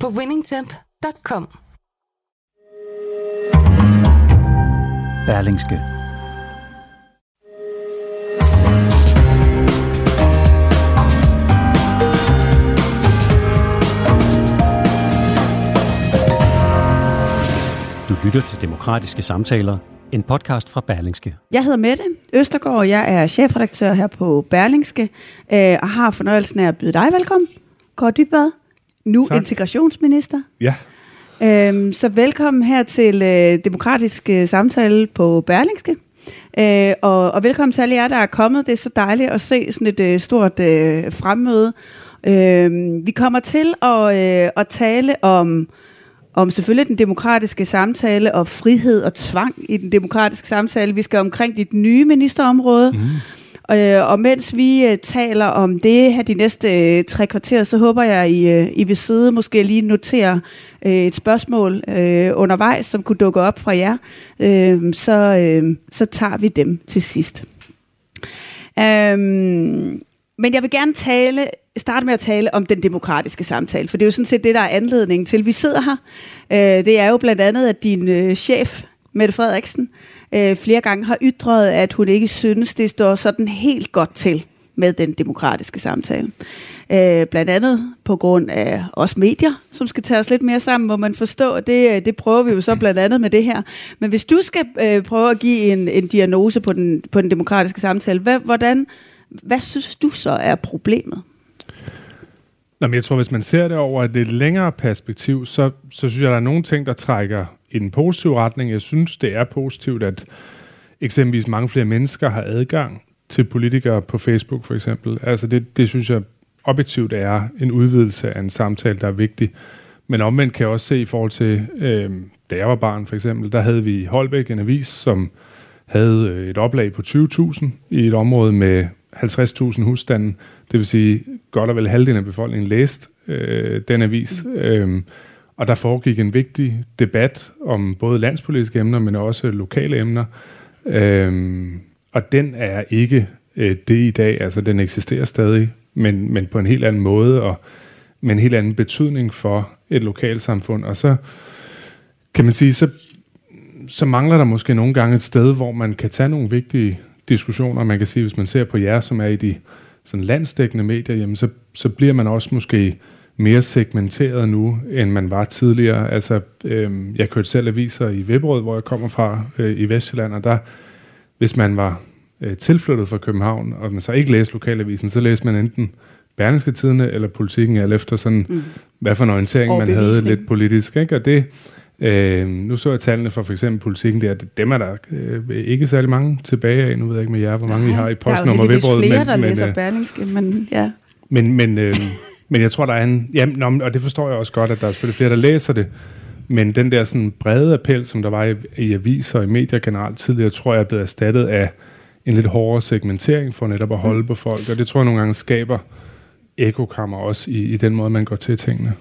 på winningtemp.com. Berlingske. Du lytter til Demokratiske Samtaler, en podcast fra Berlingske. Jeg hedder Mette Østergaard, og jeg er chefredaktør her på Berlingske, øh, og har fornøjelsen af at byde dig velkommen. Kåre Dybvad, nu Tak. integrationsminister. Ja, Øhm, så velkommen her til øh, Demokratisk øh, Samtale på Berlingske. Øh, og, og velkommen til alle jer, der er kommet. Det er så dejligt at se sådan et øh, stort øh, fremmøde. Øh, vi kommer til at, øh, at tale om, om selvfølgelig den demokratiske samtale og frihed og tvang i den demokratiske samtale. Vi skal omkring dit nye ministerområde. Mm. Øh, og mens vi øh, taler om det her de næste øh, tre kvarter, så håber jeg, I, øh, I vil sidde måske lige notere øh, et spørgsmål øh, undervejs, som kunne dukke op fra jer. Øh, så, øh, så tager vi dem til sidst. Øh, men jeg vil gerne tale, starte med at tale om den demokratiske samtale, for det er jo sådan set det, der er anledningen til, at vi sidder her. Øh, det er jo blandt andet, at din øh, chef, Mette Frederiksen, øh, flere gange har ytret, at hun ikke synes, det står sådan helt godt til med den demokratiske samtale. Øh, blandt andet på grund af os medier, som skal tage os lidt mere sammen, hvor man forstår, at det, øh, det prøver vi jo så blandt andet med det her. Men hvis du skal øh, prøve at give en, en diagnose på den, på den demokratiske samtale, hvad, hvordan, hvad synes du så er problemet? Nå, men jeg tror, hvis man ser det over et lidt længere perspektiv, så, så synes jeg, der er nogle ting, der trækker i den positive retning. Jeg synes, det er positivt, at eksempelvis mange flere mennesker har adgang til politikere på Facebook, for eksempel. Altså, det, det synes jeg objektivt er en udvidelse af en samtale, der er vigtig. Men omvendt kan jeg også se i forhold til, øh, da jeg var barn, for eksempel, der havde vi i Holbæk en avis, som havde øh, et oplag på 20.000 i et område med 50.000 husstande. Det vil sige, godt og vel halvdelen af befolkningen læste øh, den avis. Mm. Og der foregik en vigtig debat om både landspolitiske emner, men også lokale emner. Øhm, og den er ikke øh, det i dag. Altså, den eksisterer stadig, men, men på en helt anden måde, og med en helt anden betydning for et lokalsamfund. Og så kan man sige, så, så mangler der måske nogle gange et sted, hvor man kan tage nogle vigtige diskussioner. Man kan sige, hvis man ser på jer, som er i de sådan landsdækkende medier, jamen så, så bliver man også måske mere segmenteret nu, end man var tidligere. Altså, øhm, jeg kørte selv aviser i Vibberød, hvor jeg kommer fra, øh, i Vestjylland, og der, hvis man var øh, tilflyttet fra København, og man så ikke læste lokalavisen, så læste man enten Berlingske Tidene eller Politikken, eller efter sådan, mm. hvad for en orientering man havde lidt politisk. Ikke? Og det, øh, nu så jeg tallene for for eksempel Politikken der, dem er der øh, ikke særlig mange tilbage af. Nu ved jeg ikke med jer, hvor mange I har i postnummer Der er jo Vibberød, flere, der men, læser øh, Berlingske, men ja. men, men, øh, men jeg tror, der er en... Jamen, nå, og det forstår jeg også godt, at der er selvfølgelig flere, der læser det. Men den der sådan brede appel, som der var i, i aviser og i medier generelt tidligere, tror jeg er blevet erstattet af en lidt hårdere segmentering for netop at holde på folk. Og det tror jeg nogle gange skaber ekokammer også i, i den måde, man går til tingene.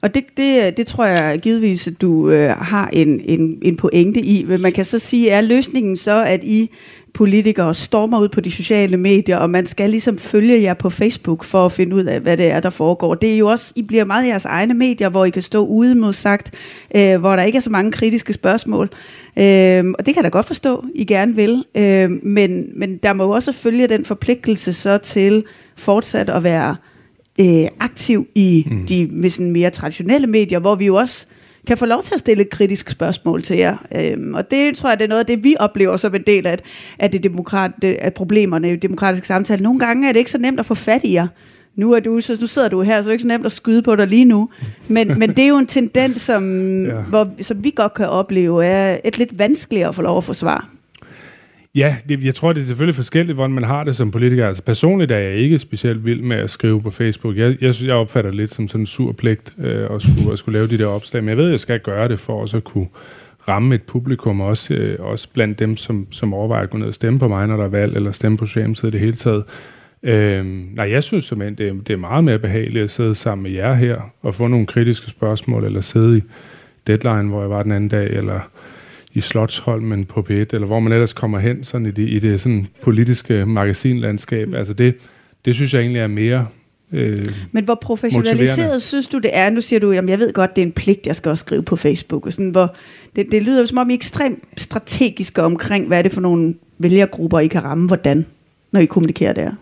Og det, det, det tror jeg givetvis, at du øh, har en, en, en pointe i. Men man kan så sige, er løsningen så, at I politikere stormer ud på de sociale medier, og man skal ligesom følge jer på Facebook for at finde ud af, hvad det er, der foregår. Det er jo også, I bliver meget jeres egne medier, hvor I kan stå ude mod sagt, øh, hvor der ikke er så mange kritiske spørgsmål. Øh, og det kan jeg da godt forstå, I gerne vil. Øh, men, men der må jo også følge den forpligtelse så til fortsat at være øh, aktiv i mm. de med sådan mere traditionelle medier, hvor vi jo også kan få lov til at stille et kritisk spørgsmål til jer. Øhm, og det tror jeg, det er noget af det, vi oplever som en del af, af, det demokrat, af problemerne i demokratisk samtale. Nogle gange er det ikke så nemt at få fat i jer. Nu, er du, så nu sidder du her, så er det ikke så nemt at skyde på dig lige nu. Men, men det er jo en tendens, som, ja. hvor, som vi godt kan opleve, er et lidt vanskeligere at få lov at få svar. Ja, det, jeg tror, det er selvfølgelig forskelligt, hvordan man har det som politiker. Altså personligt er jeg ikke specielt vild med at skrive på Facebook. Jeg, jeg, jeg opfatter det lidt som sådan en sur pligt øh, at, skulle, at skulle lave de der opslag. Men jeg ved, at jeg skal gøre det for også at kunne ramme et publikum, også, øh, også blandt dem, som, som overvejer at gå ned og stemme på mig, når der er valg, eller stemme på Socialdemokratiet det hele taget. Øh, nej, jeg synes simpelthen, det er, det er meget mere behageligt at sidde sammen med jer her, og få nogle kritiske spørgsmål, eller sidde i deadline, hvor jeg var den anden dag, eller i Slotsholmen på P1, eller hvor man ellers kommer hen sådan i det, i det sådan politiske magasinlandskab. Mm. Altså det, det synes jeg egentlig er mere øh, Men hvor professionaliseret synes du det er? Nu siger du, at jeg ved godt, det er en pligt, jeg skal også skrive på Facebook. Og sådan, hvor det, det lyder som om I er ekstremt strategiske omkring, hvad er det for nogle vælgergrupper, I kan ramme, hvordan, når I kommunikerer der?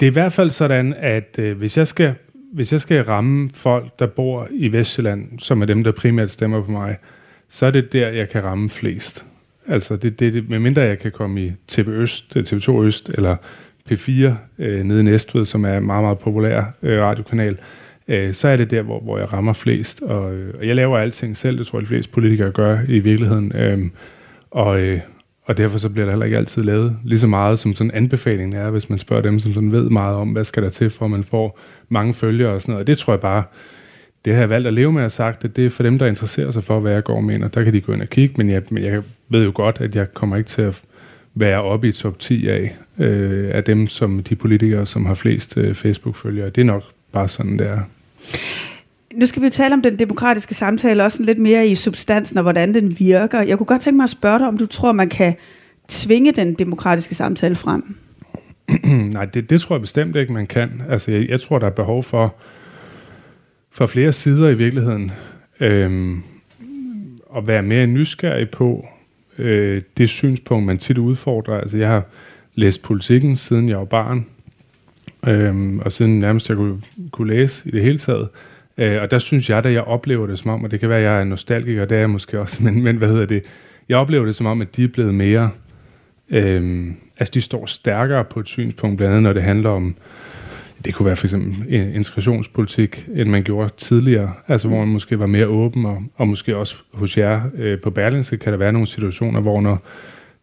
Det er i hvert fald sådan, at øh, hvis, jeg skal, hvis jeg skal ramme folk, der bor i Vestjylland, som er dem, der primært stemmer på mig, så er det der, jeg kan ramme flest. Altså, det, det, det, medmindre jeg kan komme i TV Øst, øh, TV2 Øst, eller P4 øh, nede i Næstved, som er en meget, meget populær øh, radiokanal, øh, så er det der, hvor, hvor jeg rammer flest. Og, øh, og jeg laver alting selv, det tror jeg, de fleste politikere gør i virkeligheden. Øh, og, øh, og derfor så bliver der heller ikke altid lavet lige så meget, som sådan anbefalingen er, hvis man spørger dem, som sådan ved meget om, hvad skal der til, for at man får mange følgere og sådan noget. Og det tror jeg bare, det har jeg valgt at leve med at sagt, at det er for dem, der interesserer sig for, hvad jeg går og mener. Der kan de gå ind og kigge, men jeg, men jeg ved jo godt, at jeg kommer ikke til at være oppe i top 10 af, øh, af dem, som de politikere, som har flest øh, Facebook-følgere. Det er nok bare sådan, det er. Nu skal vi jo tale om den demokratiske samtale, også lidt mere i substansen og hvordan den virker. Jeg kunne godt tænke mig at spørge dig, om du tror, man kan tvinge den demokratiske samtale frem? Nej, det, det tror jeg bestemt ikke, man kan. Altså, jeg, jeg tror, der er behov for, for flere sider i virkeligheden øhm, at være mere nysgerrig på øh, det synspunkt, man tit udfordrer. Altså, jeg har læst politikken, siden jeg var barn, øhm, og siden nærmest jeg kunne, kunne læse i det hele taget. Øh, og der synes jeg, at jeg oplever det som om, og det kan være, at jeg er nostalgiker, det er jeg måske også, men, men hvad hedder det? Jeg oplever det som om, at de er blevet mere, øh, altså de står stærkere på et synspunkt, blandt andet når det handler om, det kunne være for eksempel integrationspolitik, end man gjorde tidligere, altså hvor man måske var mere åben, og, og måske også hos jer øh, på Berlinske kan der være nogle situationer, hvor når,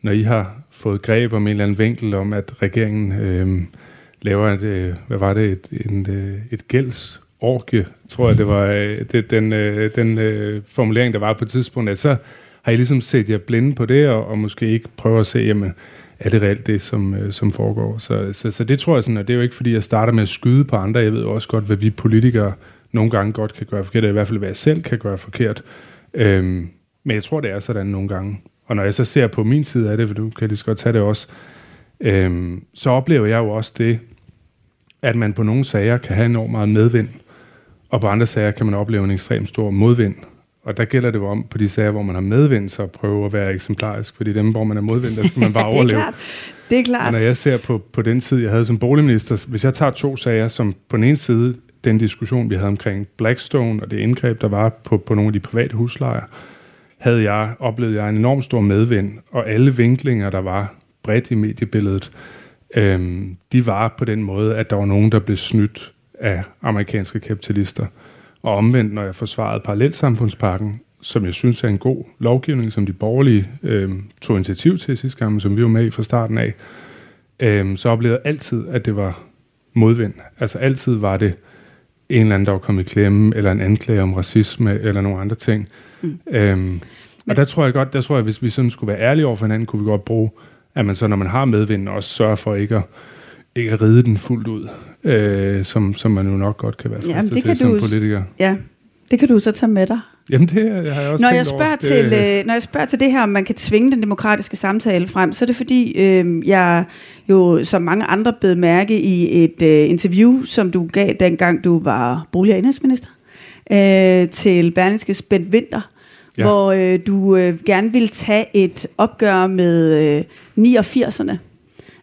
når I har fået greb om en eller anden vinkel om, at regeringen øh, laver et, øh, hvad var det, et, en, øh, et gælds orke, tror jeg, det var øh, det, den, øh, den øh, formulering, der var på et tidspunkt, at så har I ligesom set jer blinde på det, og, og måske ikke prøver at se, jamen, er det reelt det, som, øh, som foregår? Så, så, så det tror jeg sådan, og det er jo ikke, fordi jeg starter med at skyde på andre. Jeg ved også godt, hvad vi politikere nogle gange godt kan gøre forkert, eller i hvert fald, hvad jeg selv kan gøre forkert. Øhm, men jeg tror, det er sådan nogle gange. Og når jeg så ser på min side af det, for du kan lige så godt tage det også, øhm, så oplever jeg jo også det, at man på nogle sager kan have enormt meget medvind, og på andre sager kan man opleve en ekstremt stor modvind. Og der gælder det jo om på de sager, hvor man har medvind, så at prøve at være eksemplarisk, fordi dem, hvor man er modvind, der skal man bare overleve. det er klart. Det er klart. Og når jeg ser på, på den tid, jeg havde som boligminister, hvis jeg tager to sager, som på den ene side, den diskussion, vi havde omkring Blackstone og det indgreb, der var på, på nogle af de private huslejer, havde jeg oplevet jeg en enorm stor medvind, og alle vinklinger, der var bredt i mediebilledet, øhm, de var på den måde, at der var nogen, der blev snydt af amerikanske kapitalister. Og omvendt, når jeg forsvarede parallelsamfundspakken, som jeg synes er en god lovgivning, som de borgerlige øh, tog initiativ til sidste gang, som vi var med i fra starten af, øh, så oplevede jeg altid, at det var modvind. Altså altid var det en eller anden, der var kommet i klemme, eller en anklage om racisme, eller nogle andre ting. Mm. Øhm, og der tror jeg godt, der tror jeg, hvis vi sådan skulle være ærlige over for hinanden, kunne vi godt bruge, at man så, når man har medvind, også sørger for ikke at, ikke at ride den fuldt ud, øh, som, som man jo nok godt kan være fristet ja, til som du, politiker. Ja, det kan du så tage med dig. Jamen det har jeg også når jeg spørger over. til, øh, Når jeg spørger til det her, om man kan tvinge den demokratiske samtale frem, så er det fordi, øh, jeg jo som mange andre blev mærke i et øh, interview, som du gav dengang du var bolig- og indrigsminister, øh, til Berlingske Bent Winter, ja. hvor øh, du øh, gerne ville tage et opgør med øh, 89'erne.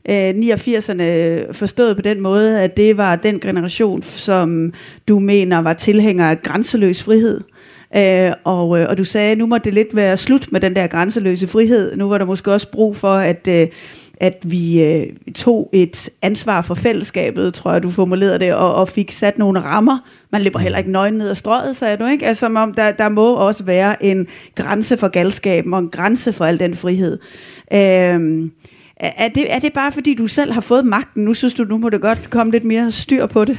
Øh, 89'erne forstået på den måde, at det var den generation, som du mener var tilhænger af grænseløs frihed. Øh, og, øh, og du sagde, at nu må det lidt være slut med den der grænseløse frihed. Nu var der måske også brug for, at, øh, at vi øh, tog et ansvar for fællesskabet, tror jeg, du formulerede det, og, og fik sat nogle rammer Man løber heller ikke nøgen ned ad strøget, sagde du, ikke? Altså, som om der, der må også være en grænse for galskaben og en grænse for al den frihed. Øh, er det, er det bare fordi, du selv har fået magten? Nu synes du, nu må det godt komme lidt mere styr på det?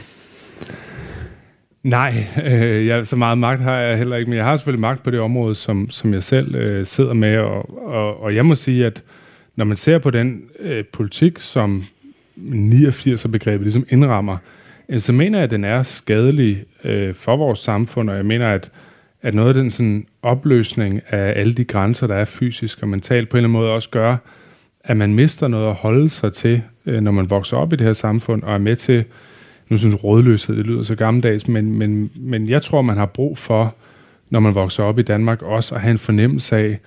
Nej, øh, jeg, så meget magt har jeg heller ikke, men jeg har selvfølgelig magt på det område, som, som jeg selv øh, sidder med, og, og, og jeg må sige, at når man ser på den øh, politik, som 89-begrebet ligesom indrammer, øh, så mener jeg, at den er skadelig øh, for vores samfund, og jeg mener, at, at noget af den sådan, opløsning af alle de grænser, der er fysisk og mentalt, på en eller anden måde også gør, at man mister noget at holde sig til, øh, når man vokser op i det her samfund, og er med til nu synes rådløshed, det lyder så gammeldags, men, men, men jeg tror, man har brug for, når man vokser op i Danmark, også at have en fornemmelse af,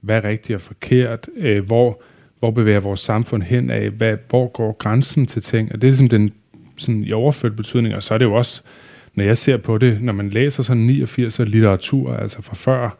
hvad er rigtigt og forkert, øh, hvor, hvor bevæger vores samfund hen af, hvad, hvor går grænsen til ting, og det er ligesom den sådan, i overført betydning, og så er det jo også, når jeg ser på det, når man læser sådan 89 litteratur, altså fra før, øh,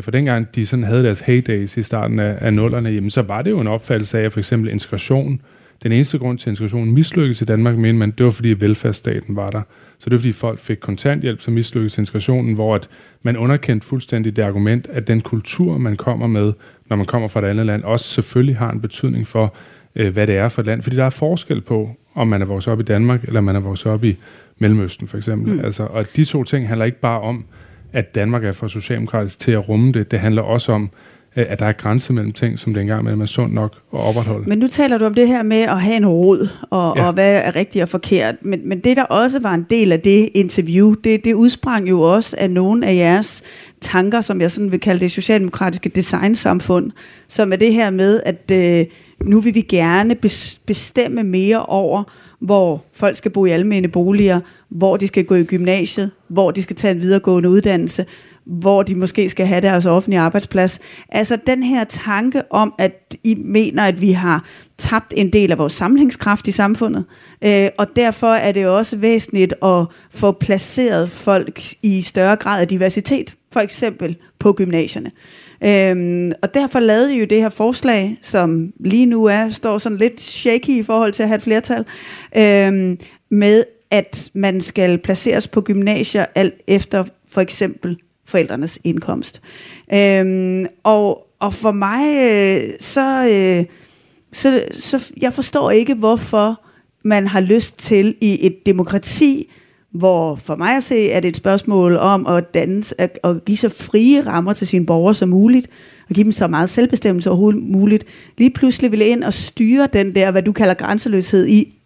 for dengang de sådan havde deres heydays i starten af, af nullerne, jamen så var det jo en opfattelse af, at for eksempel integration, den eneste grund til, at integrationen mislykkedes i Danmark, men man, det var fordi velfærdsstaten var der. Så det var fordi folk fik kontanthjælp, så mislykkedes integrationen, hvor at man underkendte fuldstændig det argument, at den kultur, man kommer med, når man kommer fra et andet land, også selvfølgelig har en betydning for, øh, hvad det er for et land. Fordi der er forskel på, om man er vokset op i Danmark, eller man er vokset op i Mellemøsten for eksempel. Mm. Altså, og de to ting handler ikke bare om, at Danmark er for socialdemokratisk til at rumme det. Det handler også om, Øh, at der er grænse mellem ting, som det engang med er sundt nok at opretholde. Men nu taler du om det her med at have en råd, og, ja. og hvad er rigtigt og forkert. Men, men det, der også var en del af det interview, det, det udsprang jo også af nogle af jeres tanker, som jeg sådan vil kalde det socialdemokratiske designsamfund, som er det her med, at øh, nu vil vi gerne bestemme mere over, hvor folk skal bo i almene boliger, hvor de skal gå i gymnasiet, hvor de skal tage en videregående uddannelse, hvor de måske skal have deres offentlige arbejdsplads. Altså den her tanke om, at I mener, at vi har tabt en del af vores samlingskraft i samfundet, øh, og derfor er det også væsentligt at få placeret folk i større grad af diversitet, for eksempel på gymnasierne. Øhm, og derfor lavede I jo det her forslag, som lige nu er står sådan lidt shaky i forhold til at have et flertal, øhm, med at man skal placeres på gymnasier alt efter for eksempel forældrenes indkomst. Øhm, og, og for mig, øh, så, øh, så, så jeg forstår ikke, hvorfor man har lyst til i et demokrati, hvor for mig at se, er det et spørgsmål om at, danse, at, at give så frie rammer til sine borgere som muligt, og give dem så meget selvbestemmelse overhovedet muligt, lige pludselig vil ind og styre den der, hvad du kalder grænseløshed i,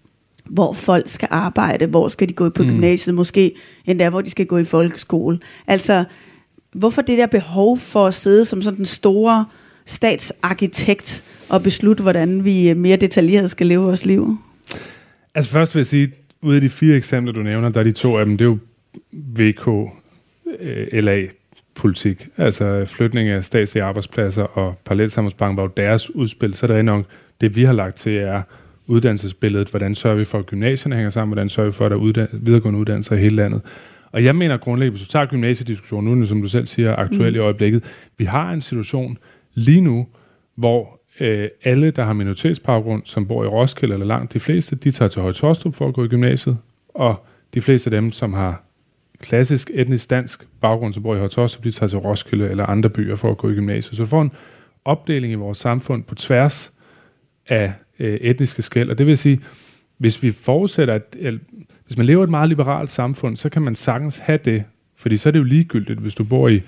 hvor folk skal arbejde, hvor skal de gå på mm. gymnasiet, måske endda hvor de skal gå i folkeskole. Altså, hvorfor det der behov for at sidde som sådan den store statsarkitekt og beslutte, hvordan vi mere detaljeret skal leve vores liv? Altså først vil jeg sige, ud af de fire eksempler, du nævner, der er de to af dem, det er jo VK, øh, LA politik. Altså flytning af statslige arbejdspladser og parallelsamfundsbank var jo deres udspil, så der er nok det, vi har lagt til, er uddannelsesbilledet. Hvordan sørger vi for, at gymnasierne hænger sammen? Hvordan sørger vi for, at der er uddan- videregående uddannelser i hele landet? Og jeg mener grundlæggende, hvis du tager gymnasiediskussionen, nu som du selv siger, aktuelt mm. i øjeblikket, vi har en situation lige nu, hvor øh, alle, der har minoritetsbaggrund, som bor i Roskilde eller langt de fleste, de tager til Høje for at gå i gymnasiet, og de fleste af dem, som har klassisk etnisk dansk baggrund, som bor i Høje de tager til Roskilde eller andre byer for at gå i gymnasiet. Så vi får en opdeling i vores samfund på tværs af øh, etniske skæld, og det vil sige, hvis vi forudsætter, at hvis man lever i et meget liberalt samfund, så kan man sagtens have det, fordi så er det jo ligegyldigt, hvis du bor i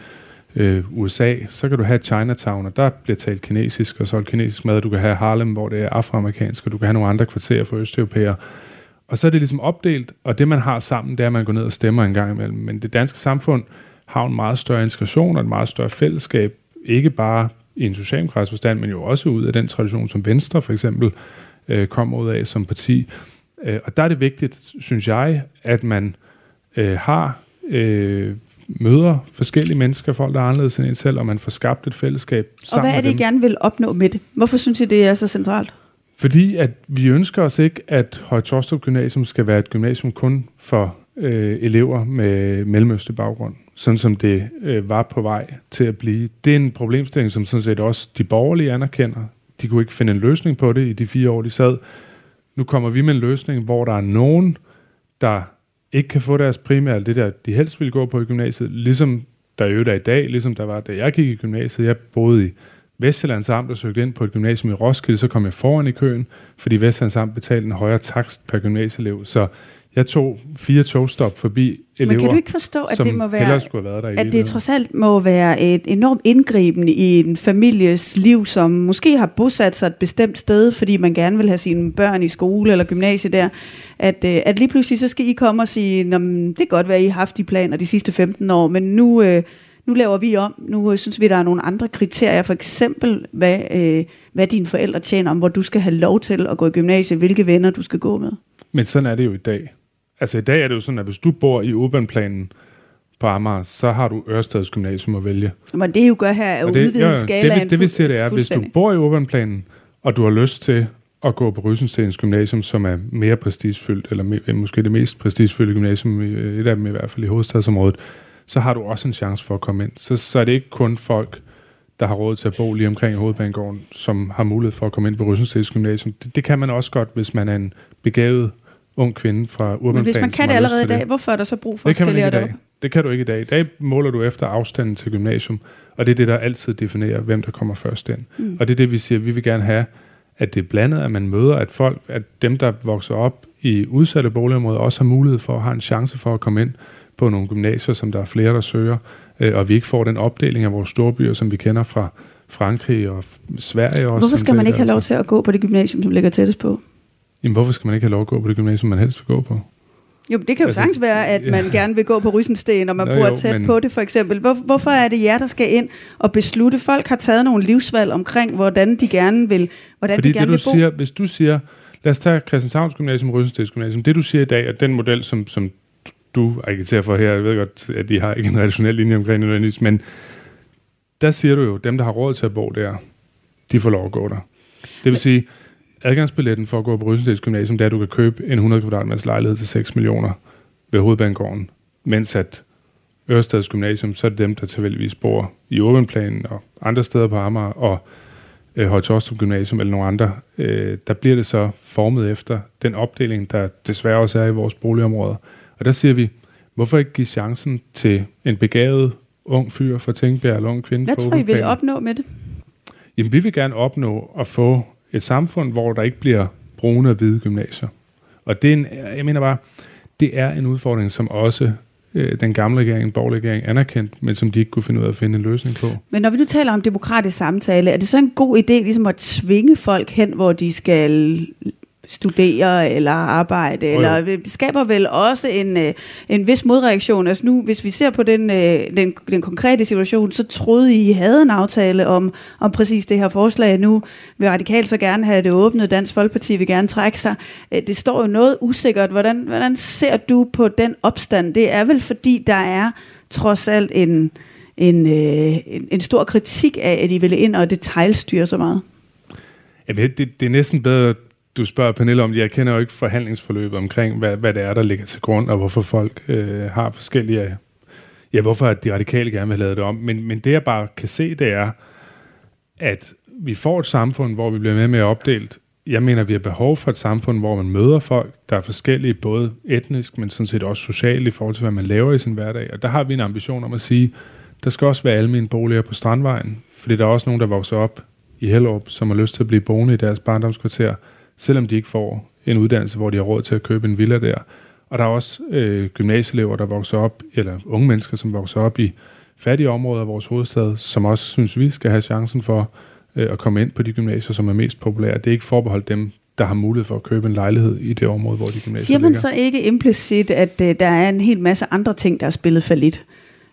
øh, USA, så kan du have Chinatown, og der bliver talt kinesisk, og så kinesisk mad, du kan have Harlem, hvor det er afroamerikansk, og du kan have nogle andre kvarterer for østeuropæere. Og så er det ligesom opdelt, og det man har sammen, det er, at man går ned og stemmer en gang imellem. Men det danske samfund har en meget større integration og et meget større fællesskab, ikke bare i en socialdemokratisk forstand, men jo også ud af den tradition, som Venstre for eksempel øh, kommer ud af som parti. Øh, og der er det vigtigt, synes jeg, at man øh, har øh, møder forskellige mennesker, folk der er anderledes end en selv, og man får skabt et fællesskab sammen Og hvad er det, I gerne vil opnå med det? Hvorfor synes I, det er så centralt? Fordi at vi ønsker os ikke, at Høje Torstrup Gymnasium skal være et gymnasium kun for øh, elever med mellemøstlig baggrund, sådan som det øh, var på vej til at blive. Det er en problemstilling, som sådan set også de borgerlige anerkender. De kunne ikke finde en løsning på det i de fire år, de sad. Nu kommer vi med en løsning, hvor der er nogen, der ikke kan få deres primære, det der, de helst ville gå på i gymnasiet, ligesom der jo der i dag, ligesom der var, da jeg gik i gymnasiet. Jeg boede i Vestjyllands Amt og søgte ind på et gymnasium i Roskilde, så kom jeg foran i køen, fordi Vestjyllands Amt betalte en højere takst per gymnasieelev. Så jeg tog fire togstop forbi elever, Men kan du ikke forstå, at det må være, skulle have været der at det trods alt må være et enormt indgribende i en families liv, som måske har bosat sig et bestemt sted, fordi man gerne vil have sine børn i skole eller gymnasie der, at, øh, at lige pludselig så skal I komme og sige, det kan godt være, at I har haft de planer de sidste 15 år, men nu, øh, nu laver vi om. Nu øh, synes vi, der er nogle andre kriterier, for eksempel hvad, hvad dine forældre tjener om, hvor du skal have lov til at gå i gymnasie, hvilke venner du skal gå med. Men sådan er det jo i dag. Altså i dag er det jo sådan, at hvis du bor i urbanplanen på Amager, så har du Ørestads Gymnasium at vælge. Men det jo gør her er jo udvidet ja, skalaen Det, det vil sige, det er, hvis du bor i urbanplanen, og du har lyst til at gå på Rysenstens Gymnasium, som er mere prestigefyldt, eller me, måske det mest prestigefyldte gymnasium, et af dem i hvert fald i hovedstadsområdet, så har du også en chance for at komme ind. Så, så er det ikke kun folk, der har råd til at bo lige omkring Hovedbanegården, som har mulighed for at komme ind på Rysenstens Gymnasium. Det, det kan man også godt, hvis man er en begavet ung kvinde fra Urban Men hvis man kan det allerede i dag, det. hvorfor er der så brug for det at ikke i dag. Det kan du ikke i dag. I dag måler du efter afstanden til gymnasium, og det er det, der altid definerer, hvem der kommer først ind. Mm. Og det er det, vi siger, vi vil gerne have, at det er blandet, at man møder, at folk, at dem, der vokser op i udsatte boligområder, også har mulighed for at have en chance for at komme ind på nogle gymnasier, som der er flere, der søger, øh, og vi ikke får den opdeling af vores storbyer, som vi kender fra Frankrig og Sverige. Også, Hvorfor skal man ikke have lov til at gå på det gymnasium, som ligger tættest på? Jamen, hvorfor skal man ikke have lov at gå på det gymnasium, man helst vil gå på? Jo, det kan jo altså, sagtens være, at man ja. gerne vil gå på Rysensten, og man Nå, bor jo, tæt men... på det, for eksempel. Hvor, hvorfor er det jer, der skal ind og beslutte? Folk har taget nogle livsvalg omkring, hvordan de gerne vil, hvordan Fordi de gerne det, du vil bo. Siger, hvis du siger, lad os tage Christianshavns Gymnasium, Rysenstens Gymnasium, det du siger i dag, at den model, som, som du agiterer for her, jeg ved godt, at de har ikke en rationel linje omkring det, men der siger du jo, dem, der har råd til at bo der, de får lov at gå der. Det vil sige, adgangsbilletten for at gå på Rysendals Gymnasium, det er, at du kan købe en 100 kvadratmeters lejlighed til 6 millioner ved Hovedbanegården, mens at Ørestads Gymnasium, så er det dem, der tilfældigvis bor i Åbenplanen og andre steder på Amager, og øh, Højtostrup Gymnasium eller nogle andre, øh, der bliver det så formet efter den opdeling, der desværre også er i vores boligområder. Og der siger vi, hvorfor ikke give chancen til en begavet ung fyr fra Tænkbjerg eller ung kvinde Hvad tror I vil opnå med det? Jamen, vi vil gerne opnå at få et samfund, hvor der ikke bliver brune og hvide gymnasier. Og det er en, jeg mener bare, det er en udfordring, som også øh, den gamle regering, den borgerlige regering, anerkendt, men som de ikke kunne finde ud af at finde en løsning på. Men når vi nu taler om demokratisk samtale, er det så en god idé ligesom at tvinge folk hen, hvor de skal studere eller arbejde, oh, eller det skaber vel også en, øh, en vis modreaktion. Altså nu, hvis vi ser på den, øh, den, den konkrete situation, så troede I, I havde en aftale om, om præcis det her forslag. Nu vil Radikal så gerne have det åbnet, Dansk Folkeparti vil gerne trække sig. Øh, det står jo noget usikkert. Hvordan, hvordan ser du på den opstand? Det er vel fordi, der er trods alt en, en, en, en stor kritik af, at I vil ind og detaljstyre så meget. Jamen, det, det er næsten bedre du spørger Pernille om, jeg kender jo ikke forhandlingsforløbet omkring, hvad, hvad det er, der ligger til grund, og hvorfor folk øh, har forskellige... Ja, hvorfor de radikale gerne vil have lavet det om. Men, men det, jeg bare kan se, det er, at vi får et samfund, hvor vi bliver med med opdelt. Jeg mener, vi har behov for et samfund, hvor man møder folk, der er forskellige, både etnisk, men sådan set også socialt i forhold til, hvad man laver i sin hverdag. Og der har vi en ambition om at sige, der skal også være almindelige boliger på Strandvejen, fordi der er også nogen, der vokser op i Hellerup, som har lyst til at blive boende i deres barndomskvarter selvom de ikke får en uddannelse, hvor de har råd til at købe en villa der. Og der er også øh, gymnasieelever, der vokser op, eller unge mennesker, som vokser op i fattige områder af vores hovedstad, som også synes, vi skal have chancen for øh, at komme ind på de gymnasier, som er mest populære. Det er ikke forbeholdt dem, der har mulighed for at købe en lejlighed i det område, hvor de gymnasier Siger man ligger. så ikke implicit, at øh, der er en hel masse andre ting, der er spillet for lidt?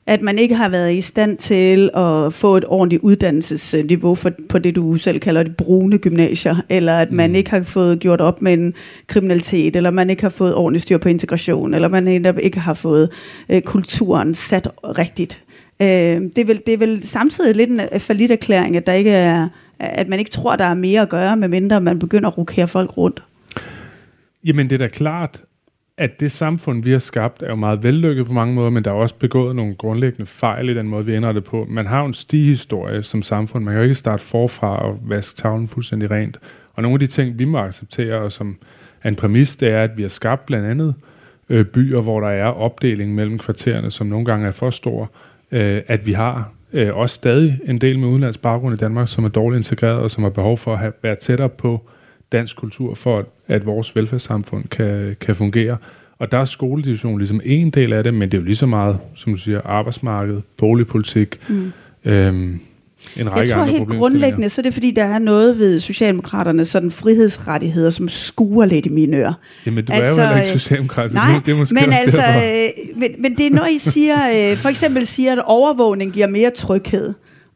At man ikke har været i stand til at få et ordentligt uddannelsesniveau for, på det, du selv kalder det brune gymnasier, eller at man mm. ikke har fået gjort op med en kriminalitet, eller man ikke har fået ordentligt styr på integration, eller man ikke har fået øh, kulturen sat rigtigt. Øh, det, er vel, det er vel samtidig lidt en falit erklæring, at, der ikke er, at man ikke tror, der er mere at gøre, medmindre man begynder at rokere folk rundt. Jamen det er da klart, at det samfund, vi har skabt, er jo meget vellykket på mange måder, men der er også begået nogle grundlæggende fejl i den måde, vi ændrer det på. Man har jo en stihistorie som samfund. Man kan jo ikke starte forfra og vaske tavlen fuldstændig rent. Og nogle af de ting, vi må acceptere, og som er en præmis, det er, at vi har skabt blandt andet øh, byer, hvor der er opdeling mellem kvartererne, som nogle gange er for stor, øh, at vi har øh, også stadig en del med udenlands baggrund i Danmark, som er dårligt integreret og som har behov for at have, være tættere på dansk kultur, for at, at vores velfærdssamfund kan, kan fungere. Og der er skoledivision ligesom en del af det, men det er jo lige så meget, som du siger, arbejdsmarked, boligpolitik, mm. øhm, en række jeg tror andre helt grundlæggende, så er det fordi, der er noget ved Socialdemokraterne, sådan frihedsrettigheder, som skuer lidt i mine ører. Jamen, du altså, er jo heller ikke øh, socialdemokrat, nej, det er måske men altså, derfor. øh, men, men det er når I siger, øh, for eksempel siger, at overvågning giver mere tryghed.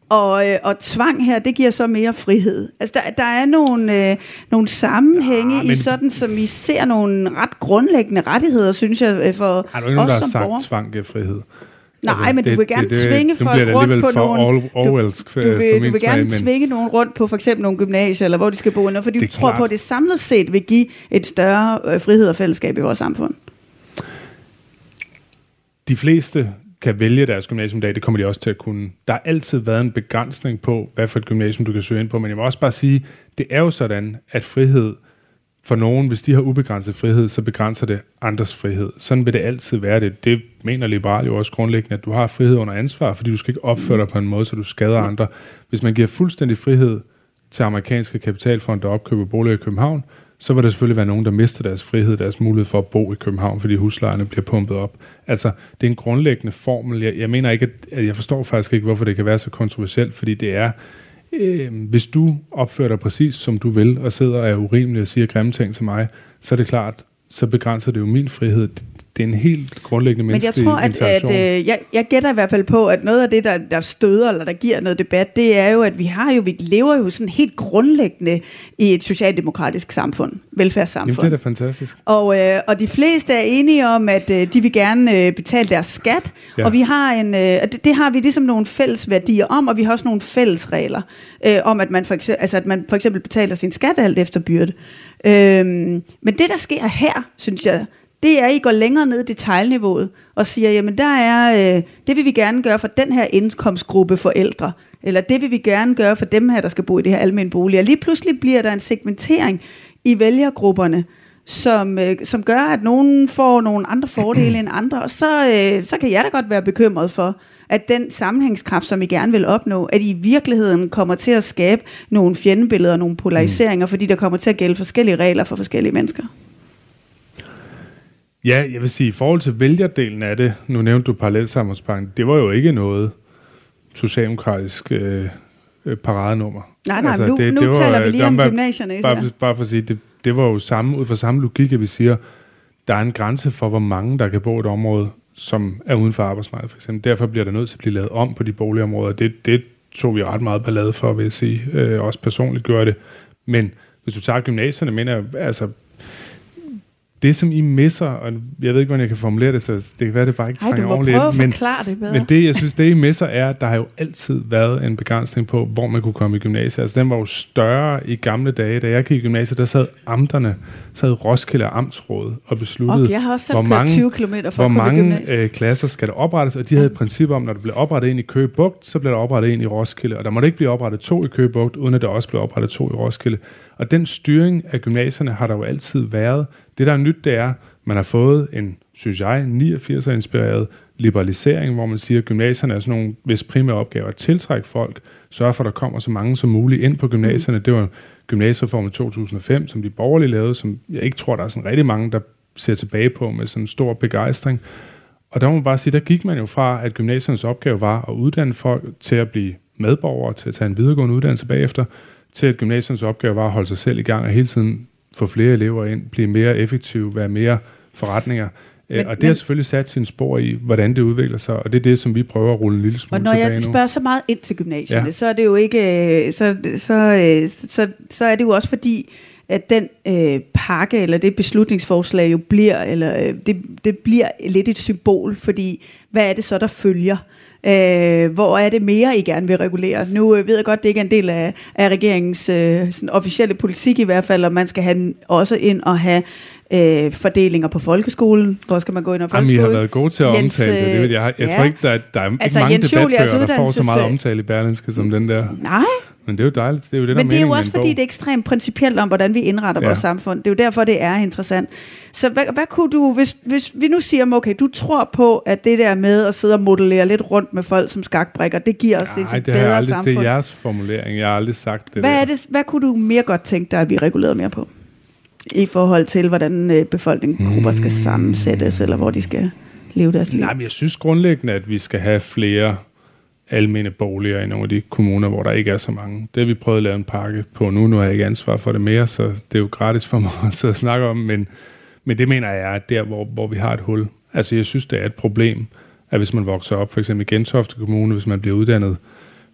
Og, øh, og tvang her, det giver så mere frihed. Altså, der, der er nogle, øh, nogle sammenhænge Ja, men- i sådan, som I ser nogle ret grundlæggende rettigheder, synes jeg, øh, for Har du ikke nogen, os der som sagt, borgere. tvang giver frihed? Nej, men du vil gerne tvinge nu folk bliver det rundt alligevel på for nogle- Or- Orwellsk Du for vil, du vil gerne men tvinge nogen rundt på for eksempel nogle gymnasier, eller hvor de skal bo, fordi Det du er tror klart. på, at det samlet set vil give et større øh, frihed og fællesskab i vores samfund. de fleste kan vælge deres gymnasium i dag, det kommer de også til at kunne. Der har altid været en begrænsning på, hvad for et gymnasium du kan søge ind på, men jeg må også bare sige, det er jo sådan, at frihed for nogen, hvis de har ubegrænset frihed, så begrænser det andres frihed. Sådan vil det altid være. Det, det mener liberal jo også grundlæggende, at du har frihed under ansvar, fordi du skal ikke opføre dig på en måde, så du skader andre. Hvis man giver fuldstændig frihed til amerikanske kapitalfonde, der opkøber boliger i København, så vil der selvfølgelig være nogen, der mister deres frihed, deres mulighed for at bo i København, fordi huslejerne bliver pumpet op. Altså, det er en grundlæggende formel. Jeg, jeg mener ikke, at, at jeg forstår faktisk ikke, hvorfor det kan være så kontroversielt, fordi det er, øh, hvis du opfører dig præcis som du vil, og sidder og er urimelig og siger grimme ting til mig, så er det klart, så begrænser det jo min frihed. Det er en helt grundlæggende Men jeg tror, at, at øh, jeg, jeg gætter i hvert fald på, at noget af det, der, der støder, eller der giver noget debat, det er jo, at vi har jo, vi lever jo sådan helt grundlæggende i et socialdemokratisk samfund, velfærdssamfund. Jamen, det er da fantastisk. Og, øh, og de fleste er enige om, at øh, de vil gerne øh, betale deres skat, Ja. og vi har en, øh, det, det har vi ligesom nogle fælles værdier om, og vi har også nogle fælles regler øh, om, at man, for eksempel, altså, at man for eksempel betaler sin skat alt efter byrde. Øhm, men det, der sker her, synes jeg, det er, at I går længere ned i detaljniveauet og siger, jamen der er, øh, det vil vi gerne gøre for den her indkomstgruppe forældre, eller det vil vi gerne gøre for dem her, der skal bo i det her almindelige bolig. Og lige pludselig bliver der en segmentering i vælgergrupperne, som, øh, som gør, at nogen får nogle andre fordele end andre, og så, øh, så kan jeg da godt være bekymret for, at den sammenhængskraft, som I gerne vil opnå, at I i virkeligheden kommer til at skabe nogle fjendebilleder og nogle polariseringer, fordi der kommer til at gælde forskellige regler for forskellige mennesker. Ja, jeg vil sige, i forhold til vælgerdelen af det, nu nævnte du parallelsamfundspakken, det var jo ikke noget socialdemokratisk øh, øh, paradenummer. Nej, nej, altså, nu, det, nu det var, taler vi lige om bare- gymnasierne. Bare, bare for at sige, det, det var jo samme, ud fra samme logik, at vi siger, der er en grænse for, hvor mange, der kan bo i et område, som er uden for arbejdsmarkedet, for eksempel. Derfor bliver der nødt til at blive lavet om på de boligområder. Det, det tog vi ret meget ballade for, vil jeg sige. Øh, også personligt gør det. Men hvis du tager gymnasierne, mener jeg, altså, det som I misser, og jeg ved ikke, hvordan jeg kan formulere det, så det kan være, det bare ikke trænger ordentligt ind, men, det bedre. men det, jeg synes, det I misser, er, at der har jo altid været en begrænsning på, hvor man kunne komme i gymnasiet. Altså, den var jo større i gamle dage. Da jeg gik i gymnasiet, der sad amterne, sad Roskilde Amtsråd og besluttede, Og jeg har også hvor mange, 20 km for hvor mange øh, klasser skal der oprettes, og de havde et princip om, når der blev oprettet en i Køge Bugt, så blev der oprettet en i Roskilde, og der måtte ikke blive oprettet to i Køge Bugt, uden at der også blev oprettet to i Roskilde. Og den styring af gymnasierne har der jo altid været. Det, der er nyt, det er, man har fået en, synes jeg, 89'er-inspireret liberalisering, hvor man siger, at gymnasierne er sådan nogle, hvis primære opgaver at tiltrække folk, sørge for, at der kommer så mange som muligt ind på gymnasierne. Det var gymnasiereformen i 2005, som de borgerlige lavede, som jeg ikke tror, der er sådan rigtig mange, der ser tilbage på med sådan stor begejstring. Og der må man bare sige, der gik man jo fra, at gymnasiernes opgave var at uddanne folk til at blive medborgere, til at tage en videregående uddannelse bagefter, til at gymnasiernes opgave var at holde sig selv i gang og hele tiden få flere elever ind, blive mere effektive, være mere forretninger. Men, Men- og det men- har selvfølgelig sat sin spor i, hvordan det udvikler sig, og det er det, som vi prøver at rulle en lille smule Og når tilbage jeg nu. spørger så meget ind til gymnasierne, Ja. så er det jo ikke, øh, så, så, øh, så, så er det jo også fordi, at den øh, pakke eller det beslutningsforslag jo bliver, eller øh, det, det bliver lidt et symbol, fordi hvad er det så, der følger? Øh, hvor er det mere, I gerne vil regulere? Nu øh, ved jeg godt, det ikke er en del af, af regeringens øh, sådan officielle politik i hvert fald, og man skal have også ind og have øh, fordelinger på folkeskolen. Hvor skal man gå ind og folkeskole? Jamen, I har været gode til at Jens, omtale det. det ved jeg. Jeg ja. tror ikke, der, er, der er altså, ikke mange Jens debatbøger, der får så meget omtale i Berlinske som den der. Nej, men det er jo dejligt. Det er jo det, Men det er jo også fordi, det er ekstremt principielt om, hvordan vi indretter ja. vores samfund. Det er jo derfor, det er interessant. Så hvad, hvad kunne du, hvis, hvis vi nu siger, okay, du tror på, at det der med at sidde og modellere lidt rundt med folk som skakbrikker, det giver os et, et bedre aldrig, samfund. det er jeres formulering. Jeg har aldrig sagt det hvad, der. Er det, hvad kunne du mere godt tænke dig, at vi regulerede mere på? I forhold til, hvordan øh, befolkningsgrupper skal hmm. sammensættes, eller hvor de skal leve deres liv? Nej, men jeg synes grundlæggende, at vi skal have flere almene boliger i nogle af de kommuner, hvor der ikke er så mange. Det har vi prøvet at lave en pakke på nu. Nu har jeg ikke ansvar for det mere, så det er jo gratis for mig at sidde og snakke om, men, men det mener jeg er der, hvor, hvor vi har et hul. Altså jeg synes, det er et problem, at hvis man vokser op, for eksempel i Gentofte Kommune, hvis man bliver uddannet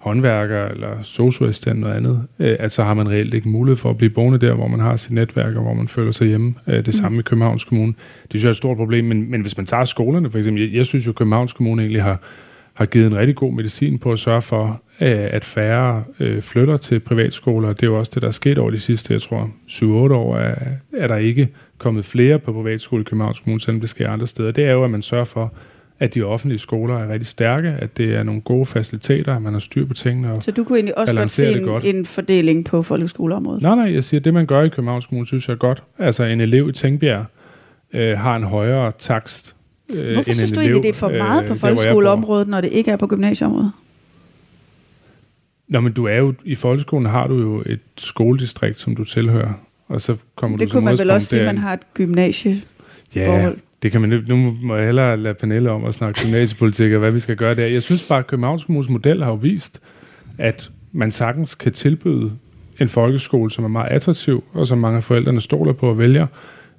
håndværker eller socioassistent noget andet, øh, at så har man reelt ikke mulighed for at blive boende der, hvor man har sit netværk, og hvor man føler sig hjemme. Øh, det mm. samme i Københavns Kommune. Det synes jeg er et stort problem, men, men hvis man tager skolerne for eksempel, jeg, jeg synes jo, at Københavns Kommune egentlig har har givet en rigtig god medicin på at sørge for, øh, at færre øh, flytter til privatskoler. Det er jo også det, der er sket over de sidste, jeg tror, 7-8 år, er, er der ikke kommet flere på privatskole i Københavns Kommune, selvom det sker andre steder. Det er jo, at man sørger for, at de offentlige skoler er rigtig stærke, at det er nogle gode faciliteter, at man har styr på tingene og Så du kunne egentlig også godt se en, godt. en fordeling på folkeskoleområdet? Nej, nej, jeg siger, at det man gør i Københavns Kommune, synes jeg er godt. Altså en elev i Tænkbjerg øh, har en højere takst øh, Hvorfor synes du egentlig, det er for meget øh, på folkeskoleområdet, når det ikke er på gymnasieområdet? Nå, men du er jo, i folkeskolen har du jo et skoledistrikt, som du tilhører, og så kommer det du Det kunne man vel også sige, at man har et gymnasie Ja, det kan man nu må jeg hellere lade Pernille om at snakke gymnasiepolitik og hvad vi skal gøre der. Jeg synes bare, at Københavns Kommunes model har jo vist, at man sagtens kan tilbyde en folkeskole, som er meget attraktiv, og som mange af forældrene stoler på og vælger,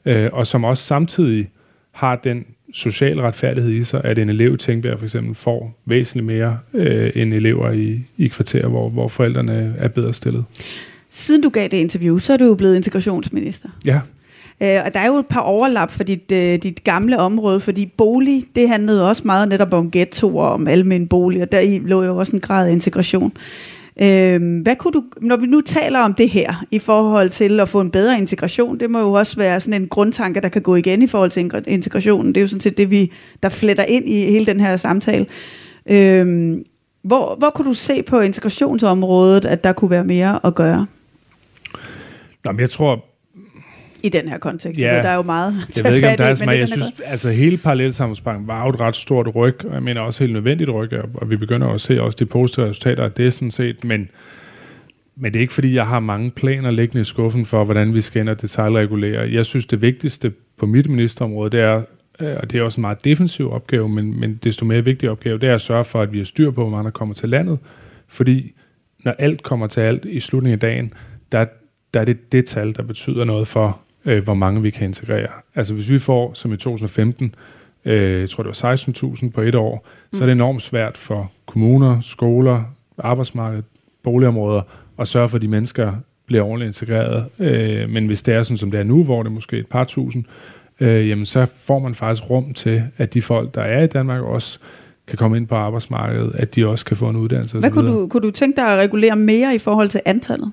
øh, og som også samtidig har den social retfærdighed i sig, at en elev i for eksempel får væsentligt mere øh, end elever i, i kvarterer, hvor, hvor forældrene er bedre stillet. Siden du gav det interview, så er du jo blevet integrationsminister. Ja. Øh, og der er jo et par overlap for dit, øh, dit gamle område, fordi bolig, det handlede også meget netop om ghettoer, om almindelige boliger, der i lå jo også en grad af integration. Øh, hvad kunne du, når vi nu taler om det her, i forhold til at få en bedre integration, det må jo også være sådan en grundtanke, der kan gå igen i forhold til integrationen. Det er jo sådan set det, vi, der fletter ind i hele den her samtale. Øh, hvor, hvor kunne du se på integrationsområdet, at der kunne være mere at gøre? Nå, men jeg tror, i den her kontekst. Ja, der er jo meget Jeg ved ikke, om der er så meget. Jeg synes, altså hele parallelsamfundsbanken var jo et ret stort ryg, og jeg mener også helt nødvendigt ryg, og vi begynder at se også de positive resultater af det sådan set, men, men det er ikke fordi, jeg har mange planer liggende i skuffen for, hvordan vi skal ind og detaljregulere. Jeg synes, det vigtigste på mit ministerområde, det er, øh, og det er også en meget defensiv opgave, men, men desto mere vigtig opgave, det er at sørge for, at vi har styr på, hvor mange der kommer til landet, fordi når alt kommer til alt i slutningen af dagen, der, der er det det tal, der betyder noget for, øh, hvor mange vi kan integrere. Altså hvis vi får, som i 2015, øh, jeg tror det var 16.000 på et år, mm. så er det enormt svært for kommuner, skoler, arbejdsmarked, boligområder at sørge for, at de mennesker bliver ordentligt integreret. Øh, men hvis det er sådan, som det er nu, hvor det er måske et par tusind, øh, jamen så får man faktisk rum til, at de folk, der er i Danmark, også kan komme ind på arbejdsmarkedet, at de også kan få en uddannelse. Hvad kunne du, kunne du tænke dig at regulere mere i forhold til antallet?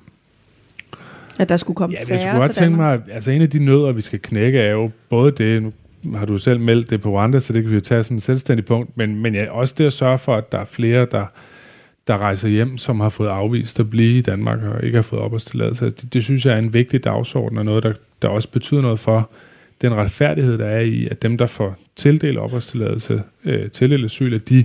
At der skulle komme ja, færre jeg skulle godt tænke mig, altså en af de nødder, vi skal knække, er jo både det, nu har du selv meldt det på Rwanda, så det kan vi jo tage sådan en selvstændig punkt, men, men ja, også det at sørge for, at der er flere, der, der rejser hjem, som har fået afvist at blive i Danmark og ikke har fået opholdstilladelse. Det, det synes jeg er en vigtig dagsorden, og noget, der, der også betyder noget for den retfærdighed, der er i, at dem, der får tildelt opholdstilladelse, øh, tildelt asyl, at de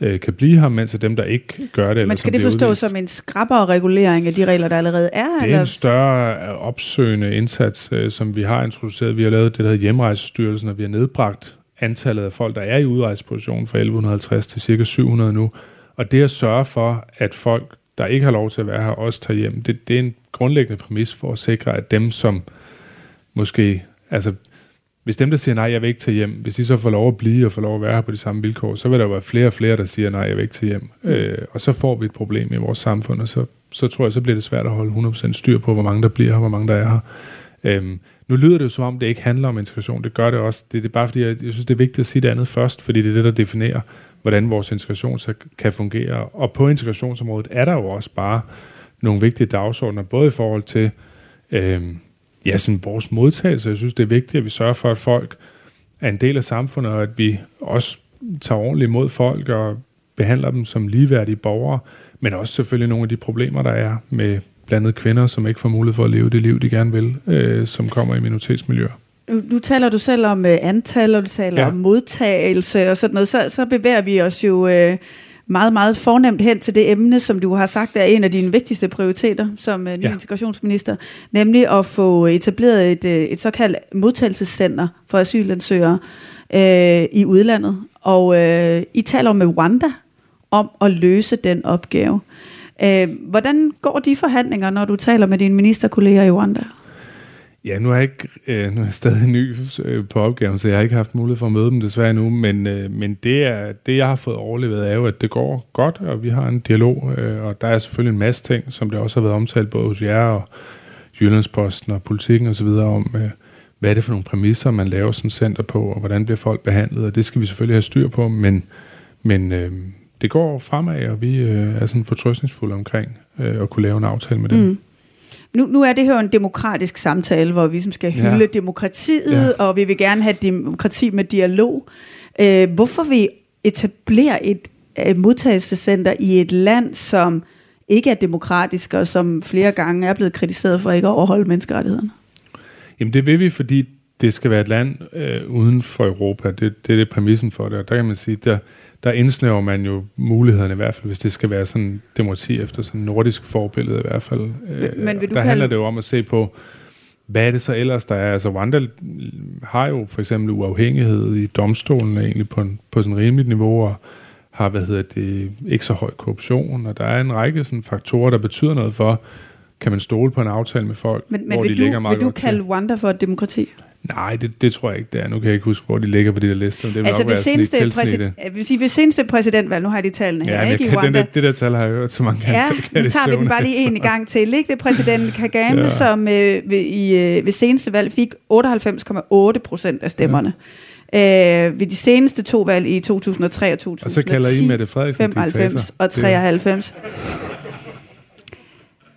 øh, kan blive her, mens dem, der ikke gør det. Men skal det forstås som en skrappere regulering af de regler, der allerede er? Det er eller? en større øh, opsøgende indsats, øh, som vi har introduceret. Vi har lavet det, der hedder Hjemrejsestyrelsen, og vi har nedbragt antallet af folk, der er i udrejseposition fra 1150 til cirka 700 nu. Og det at sørge for, at folk, der ikke har lov til at være her, også tager hjem, det, det er en grundlæggende præmis for at sikre, at dem, som måske altså hvis dem, der siger nej, jeg vil ikke tage hjem, hvis de så får lov at blive og får lov at være her på de samme vilkår, så vil der være flere og flere, der siger nej, jeg vil ikke tage hjem. Mm. Øh, og så får vi et problem i vores samfund, og så, så tror jeg, så bliver det svært at holde 100% styr på, hvor mange der bliver her, hvor mange der er her. Øhm, nu lyder det jo som om, det ikke handler om integration. Det gør det også. Det, det er bare fordi, jeg, jeg synes, det er vigtigt at sige det andet først, fordi det er det, der definerer, hvordan vores integration så kan fungere. Og på integrationsområdet er der jo også bare nogle vigtige dagsordner, både i forhold til, øhm, ja, sådan vores modtagelse. Jeg synes, det er vigtigt, at vi sørger for, at folk er en del af samfundet, og at vi også tager ordentligt imod folk og behandler dem som ligeværdige borgere, men også selvfølgelig nogle af de problemer, der er med blandet kvinder, som ikke får mulighed for at leve det liv, de gerne vil, øh, som kommer i minoritetsmiljøer. Nu, nu taler du selv om øh, antal, og du taler ja. om modtagelse og sådan noget, så, så bevæger vi os jo øh, meget, meget fornemt hen til det emne, som du har sagt er en af dine vigtigste prioriteter som øh, ny ja. integrationsminister, nemlig at få etableret et, øh, et såkaldt modtagelsescenter for asylansøgere øh, i udlandet. Og øh, I taler med Rwanda om at løse den opgave. Øh, hvordan går de forhandlinger, når du taler med dine ministerkolleger i Rwanda? Ja, nu er jeg, ikke, øh, nu er jeg stadig ny øh, på opgaven, så jeg har ikke haft mulighed for at møde dem desværre nu, men, øh, men det, er, det, jeg har fået overlevet, er jo, at det går godt, og vi har en dialog, øh, og der er selvfølgelig en masse ting, som det også har været omtalt både hos jer og Jyllandsposten og politikken osv., om øh, hvad er det for nogle præmisser, man laver sådan center på, og hvordan bliver folk behandlet, og det skal vi selvfølgelig have styr på, men, men øh, det går fremad, og vi øh, er sådan fortrøstningsfulde omkring øh, at kunne lave en aftale med dem. Mm. Nu, nu er det her en demokratisk samtale, hvor vi som ligesom skal hylde ja. demokratiet, ja. og vi vil gerne have demokrati med dialog. Øh, hvorfor vi etablere et, et modtagelsescenter i et land, som ikke er demokratisk, og som flere gange er blevet kritiseret for ikke at overholde menneskerettighederne? Jamen det vil vi, fordi det skal være et land øh, uden for Europa. Det, det er det præmissen for det. Og der kan man sige, der, der indsnæver man jo mulighederne i hvert fald, hvis det skal være sådan demokrati efter sådan nordisk forbillede i hvert fald. Men, men vil du der kalde... handler det jo om at se på, hvad er det så ellers, der er? Altså Rwanda har jo for eksempel uafhængighed i domstolen egentlig på, en, på sådan et rimeligt niveau, og har, hvad hedder det, ikke så høj korruption, og der er en række sådan faktorer, der betyder noget for, kan man stole på en aftale med folk, men, men hvor de du, ligger meget vil du kalde Rwanda for et demokrati? Nej, det, det tror jeg ikke, det er. Nu kan jeg ikke huske, hvor de ligger på de der lister. Det altså, ved seneste, præsid- vil sige, ved seneste præsidentvalg, nu har jeg de tallene her, ja, ikke kan, den der, det der tal har jeg hørt så mange gange. Ja, så nu tager vi den bare lige en gang til. Ikke? Det er præsident Kagame, ja. som øh, ved, i, øh, ved seneste valg fik 98,8 procent af stemmerne. Ja. Øh, ved de seneste to valg i 2003 og 2010. Og så kalder I Mette Frederiksen 95 og 93.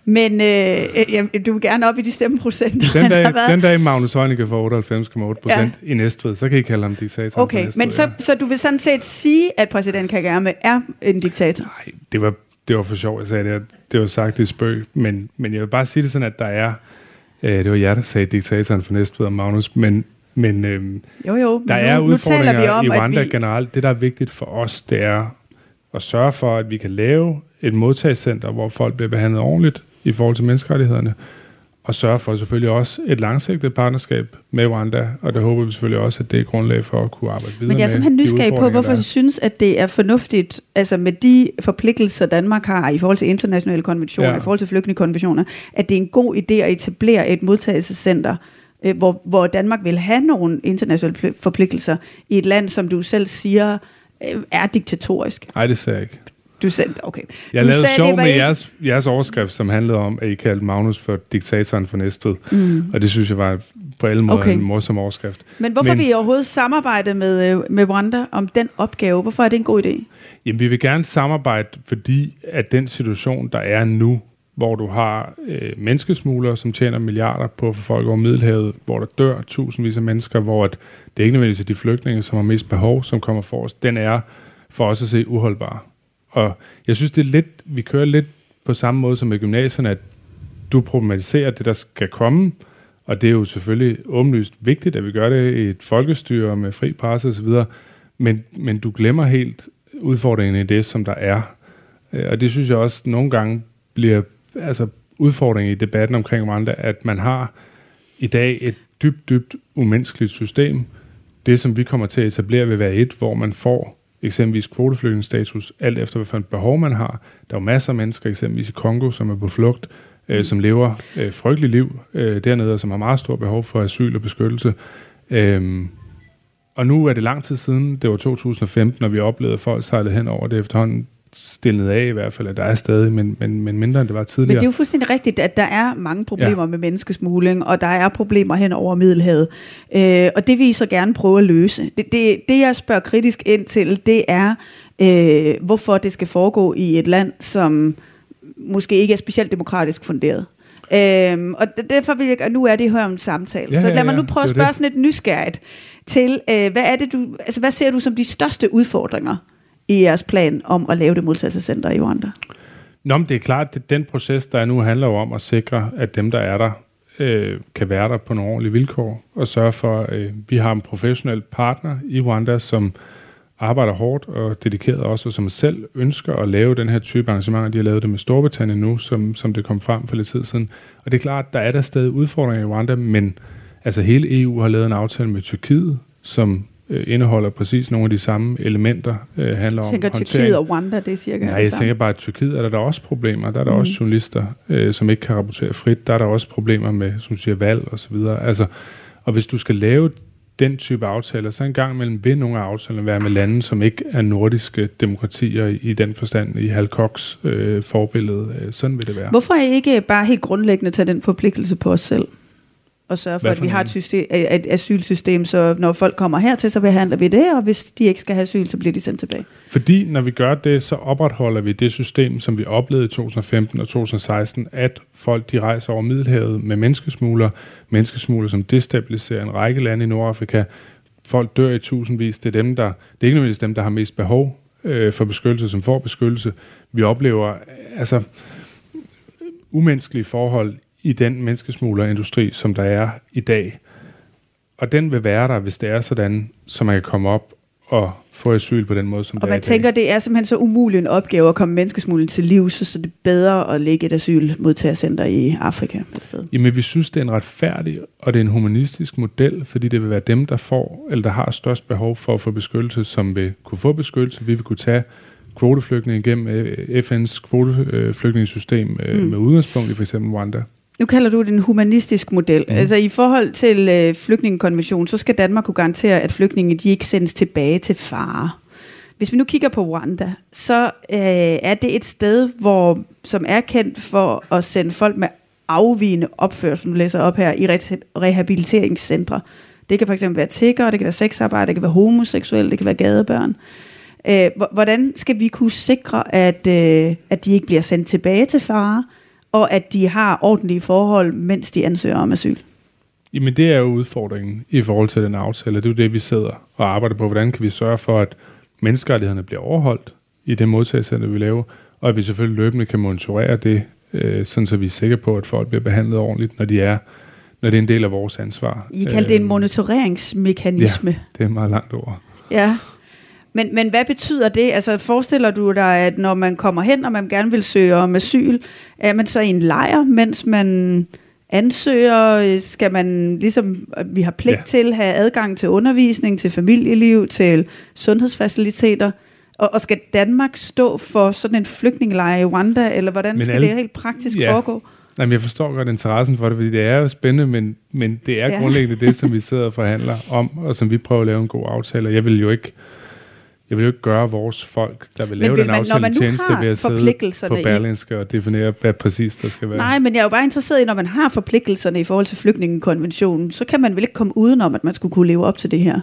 Men øh, øh, du vil gerne op i de stemmeprocenter. Den dag, den dag Magnus Heunicke får 98,8 procent ja. i Næstved, så kan I kalde ham diktator. Okay, Næstved, men så, ja. så du vil sådan set sige, at præsident Kagame er en diktator? Nej, det var, det var for sjov, jeg sagde det. Det var sagt i spøg, men, men jeg vil bare sige det sådan, at der er... Øh, det var jer, der sagde diktatoren for Næstved og Magnus, men, men øh, jo, jo, der er nu, udfordringer nu vi om, i Rwanda vi... generelt. Det, der er vigtigt for os, det er at sørge for, at vi kan lave et modtagscenter, hvor folk bliver behandlet ordentligt, i forhold til menneskerettighederne, og sørge for selvfølgelig også et langsigtet partnerskab med Rwanda, og der håber vi selvfølgelig også, at det er grundlag for at kunne arbejde videre Men jeg er simpelthen nysgerrig på, hvorfor du synes, at det er fornuftigt, altså med de forpligtelser, Danmark har i forhold til internationale konventioner, ja. i forhold til flygtningekonventioner, at det er en god idé at etablere et modtagelsescenter, øh, hvor, hvor Danmark vil have nogle internationale forpligtelser i et land, som du selv siger, øh, er diktatorisk. Nej, det ser jeg ikke. Du sagde, okay. Jeg du lavede sagde, sjov med ikke... jeres, jeres overskrift, som handlede om, at I kaldte Magnus for diktatoren for Næstved. Mm. Og det synes jeg var på alle måder okay. en morsom overskrift. Men hvorfor Men, vil I overhovedet samarbejde med, øh, med Rwanda om den opgave? Hvorfor er det en god idé? Jamen, vi vil gerne samarbejde, fordi at den situation, der er nu, hvor du har øh, menneskesmuglere, som tjener milliarder på at få folk over Middelhavet, hvor der dør tusindvis af mennesker, hvor at det er ikke nødvendigvis de flygtninge, som har mest behov, som kommer for os, den er for os at se uholdbar. Og jeg synes, det er lidt, vi kører lidt på samme måde som med gymnasierne, at du problematiserer det, der skal komme, og det er jo selvfølgelig åbenlyst vigtigt, at vi gør det i et folkestyre med fri presse osv., men, men du glemmer helt udfordringen i det, som der er. Øh, og det synes jeg også nogle gange bliver altså udfordringen i debatten omkring Rwanda, at man har i dag et dybt, dybt umenneskeligt system. Det, som vi kommer til at etablere, vil være et, hvor man får eksempelvis kvoteflygtningsstatus, alt efter hvilken behov man har. Der er jo masser af mennesker, eksempelvis i Kongo, som er på flugt, øh, mm. som lever øh, frygteligt liv øh, dernede, og som har meget stort behov for asyl og beskyttelse. Øhm, og nu er det lang tid siden, det var 2015, når vi oplevede, at folk sejlede hen over det efterhånden stillet af i hvert fald, at der er stadig, men, men, men mindre end det var tidligere. Men det er jo fuldstændig rigtigt, at der er mange problemer ja. med menneskesmugling, og der er problemer hen over Middelhavet. Øh, og det vil I så gerne prøve at løse. Det, det, det jeg spørger kritisk ind til, det er, øh, hvorfor det skal foregå i et land, som måske ikke er specielt demokratisk funderet. Øhm, og derfor vil jeg, og nu er det her om samtale, Ja, så ja, lad mig ja, nu prøve at spørge det. sådan lidt nysgerrigt til, øh, hvad er det du, altså hvad ser du som de største udfordringer i jeres plan om at lave det modtagelsescenter i Rwanda? Nå, men det er klart, at den proces, der er nu, handler jo om at sikre, at dem, der er der, øh, kan være der på nogle ordentlige vilkår, og sørge for, at øh, vi har en professionel partner i Rwanda, som arbejder hårdt og dedikeret også, og som selv ønsker at lave den her type arrangementer. De har lavet det med Storbritannien nu, som, som det kom frem for lidt tid siden. Og det er klart, der er der stadig udfordringer i Rwanda, men altså hele EU har lavet en aftale med Tyrkiet, som øh, indeholder præcis nogle af de samme elementer, øh, handler Jeg om tænker håndtering. Tyrkiet og Rwanda, det er cirka Nej, det jeg tænker bare, at Tyrkiet er der, der også problemer. Der er der Mhm. mm. også journalister, øh, som ikke kan rapportere frit. Der er der også problemer med, som siger, valg og så videre. Altså, og hvis du skal lave den type aftaler, så en gang imellem vil nogle af aftalerne være med lande, som ikke er nordiske demokratier i, i den forstand, i Hal Cox øh, forbillede. Øh, sådan vil det være. Hvorfor er I ikke bare helt grundlæggende tage den forpligtelse på os selv? Og sørge for, at vi har et, system, et asylsystem, så når folk kommer hertil, så behandler vi det, og hvis de ikke skal have asyl, så bliver de sendt tilbage. Fordi når vi gør det, så opretholder vi det system, som vi oplevede i 2015 og 2016, at folk de rejser over Middelhavet med menneskesmugler, menneskesmugler, som destabiliserer en række lande i Nordafrika. Folk dør i tusindvis. Det er dem, der, det er ikke nødvendigvis dem, der har mest behov øh, for beskyttelse, som får beskyttelse. Vi oplever altså umenneskelige forhold i den menneskesmuglerindustri, som der er i dag. Og den vil være der, hvis det er sådan, så man kan komme op og få asyl på den måde, som Og det er man tænker, det er simpelthen så umulig en opgave at komme menneskesmugling til liv, så så det er bedre at lægge et asylmodtagercenter i Afrika sted. Jamen, vi synes, det er en retfærdig og det er en humanistisk model, fordi det vil være dem, der får, eller der har størst behov for at få beskyttelse, som vil kunne få beskyttelse. Vi vil kunne tage kvoteflygtninge igennem øh, FN's kvoteflygtningesystem mm. med udgangspunkt i for eksempel Rwanda. Nu kalder du det en humanistisk model. Mm. Altså i forhold til øh, flygtningekonventionen, så skal Danmark kunne garantere, at flygtninge de ikke sendes tilbage til fare. Hvis vi nu kigger på Rwanda, så øh, er det et sted, hvor, som er kendt for at sende folk med afvigende opførsel, nu læser op her, i re- rehabiliteringscentre. Det kan fx være tiggere, det kan være sexarbejde, det kan være homoseksuelle, det kan være gadebørn. Øh, hvordan skal vi kunne sikre, at, øh, at de ikke bliver sendt tilbage til fare, og at de har ordentlige forhold, mens de ansøger om asyl? Jamen, det er jo udfordringen i forhold til den aftale. Det er jo det, vi sidder og arbejder på. Hvordan kan vi sørge for, at menneskerettighederne bliver overholdt i det modtagelsescenter, vi laver, og at vi selvfølgelig løbende kan monitorere det, øh, sådan så vi er sikre på, at folk bliver behandlet ordentligt, når de er når det er en del af vores ansvar. I kalder det en Øh, monitoreringsmekanisme. Det er et meget langt ord. Ja. Men, men hvad betyder det? Altså forestiller du dig, at når man kommer hen, og man gerne vil søge om asyl, er man så i en lejr, mens man ansøger? Skal man, ligesom vi har pligt Ja. til, have adgang til undervisning, til familieliv, til sundhedsfaciliteter? Og, og skal Danmark stå for sådan en flygtningelejr i Rwanda, eller hvordan Men skal alle- det helt praktisk Ja. foregå? Jamen, jeg forstår godt interessen for det, fordi det er jo spændende, men, men det er Ja. grundlæggende det, som vi sidder og forhandler om, og som vi prøver at lave en god aftale. Jeg vil jo ikke, jeg vil jo ikke gøre vores folk, der vil lave vil den man- aftale man tjeneste ved at sidde forpligtelserne på i- Berlingske og definere, hvad præcis der skal være. Nej, men jeg er jo bare interesseret i, når man har forpligtelserne i forhold til flygtningekonventionen, så kan man vel ikke komme udenom, at man skulle kunne leve op til det her.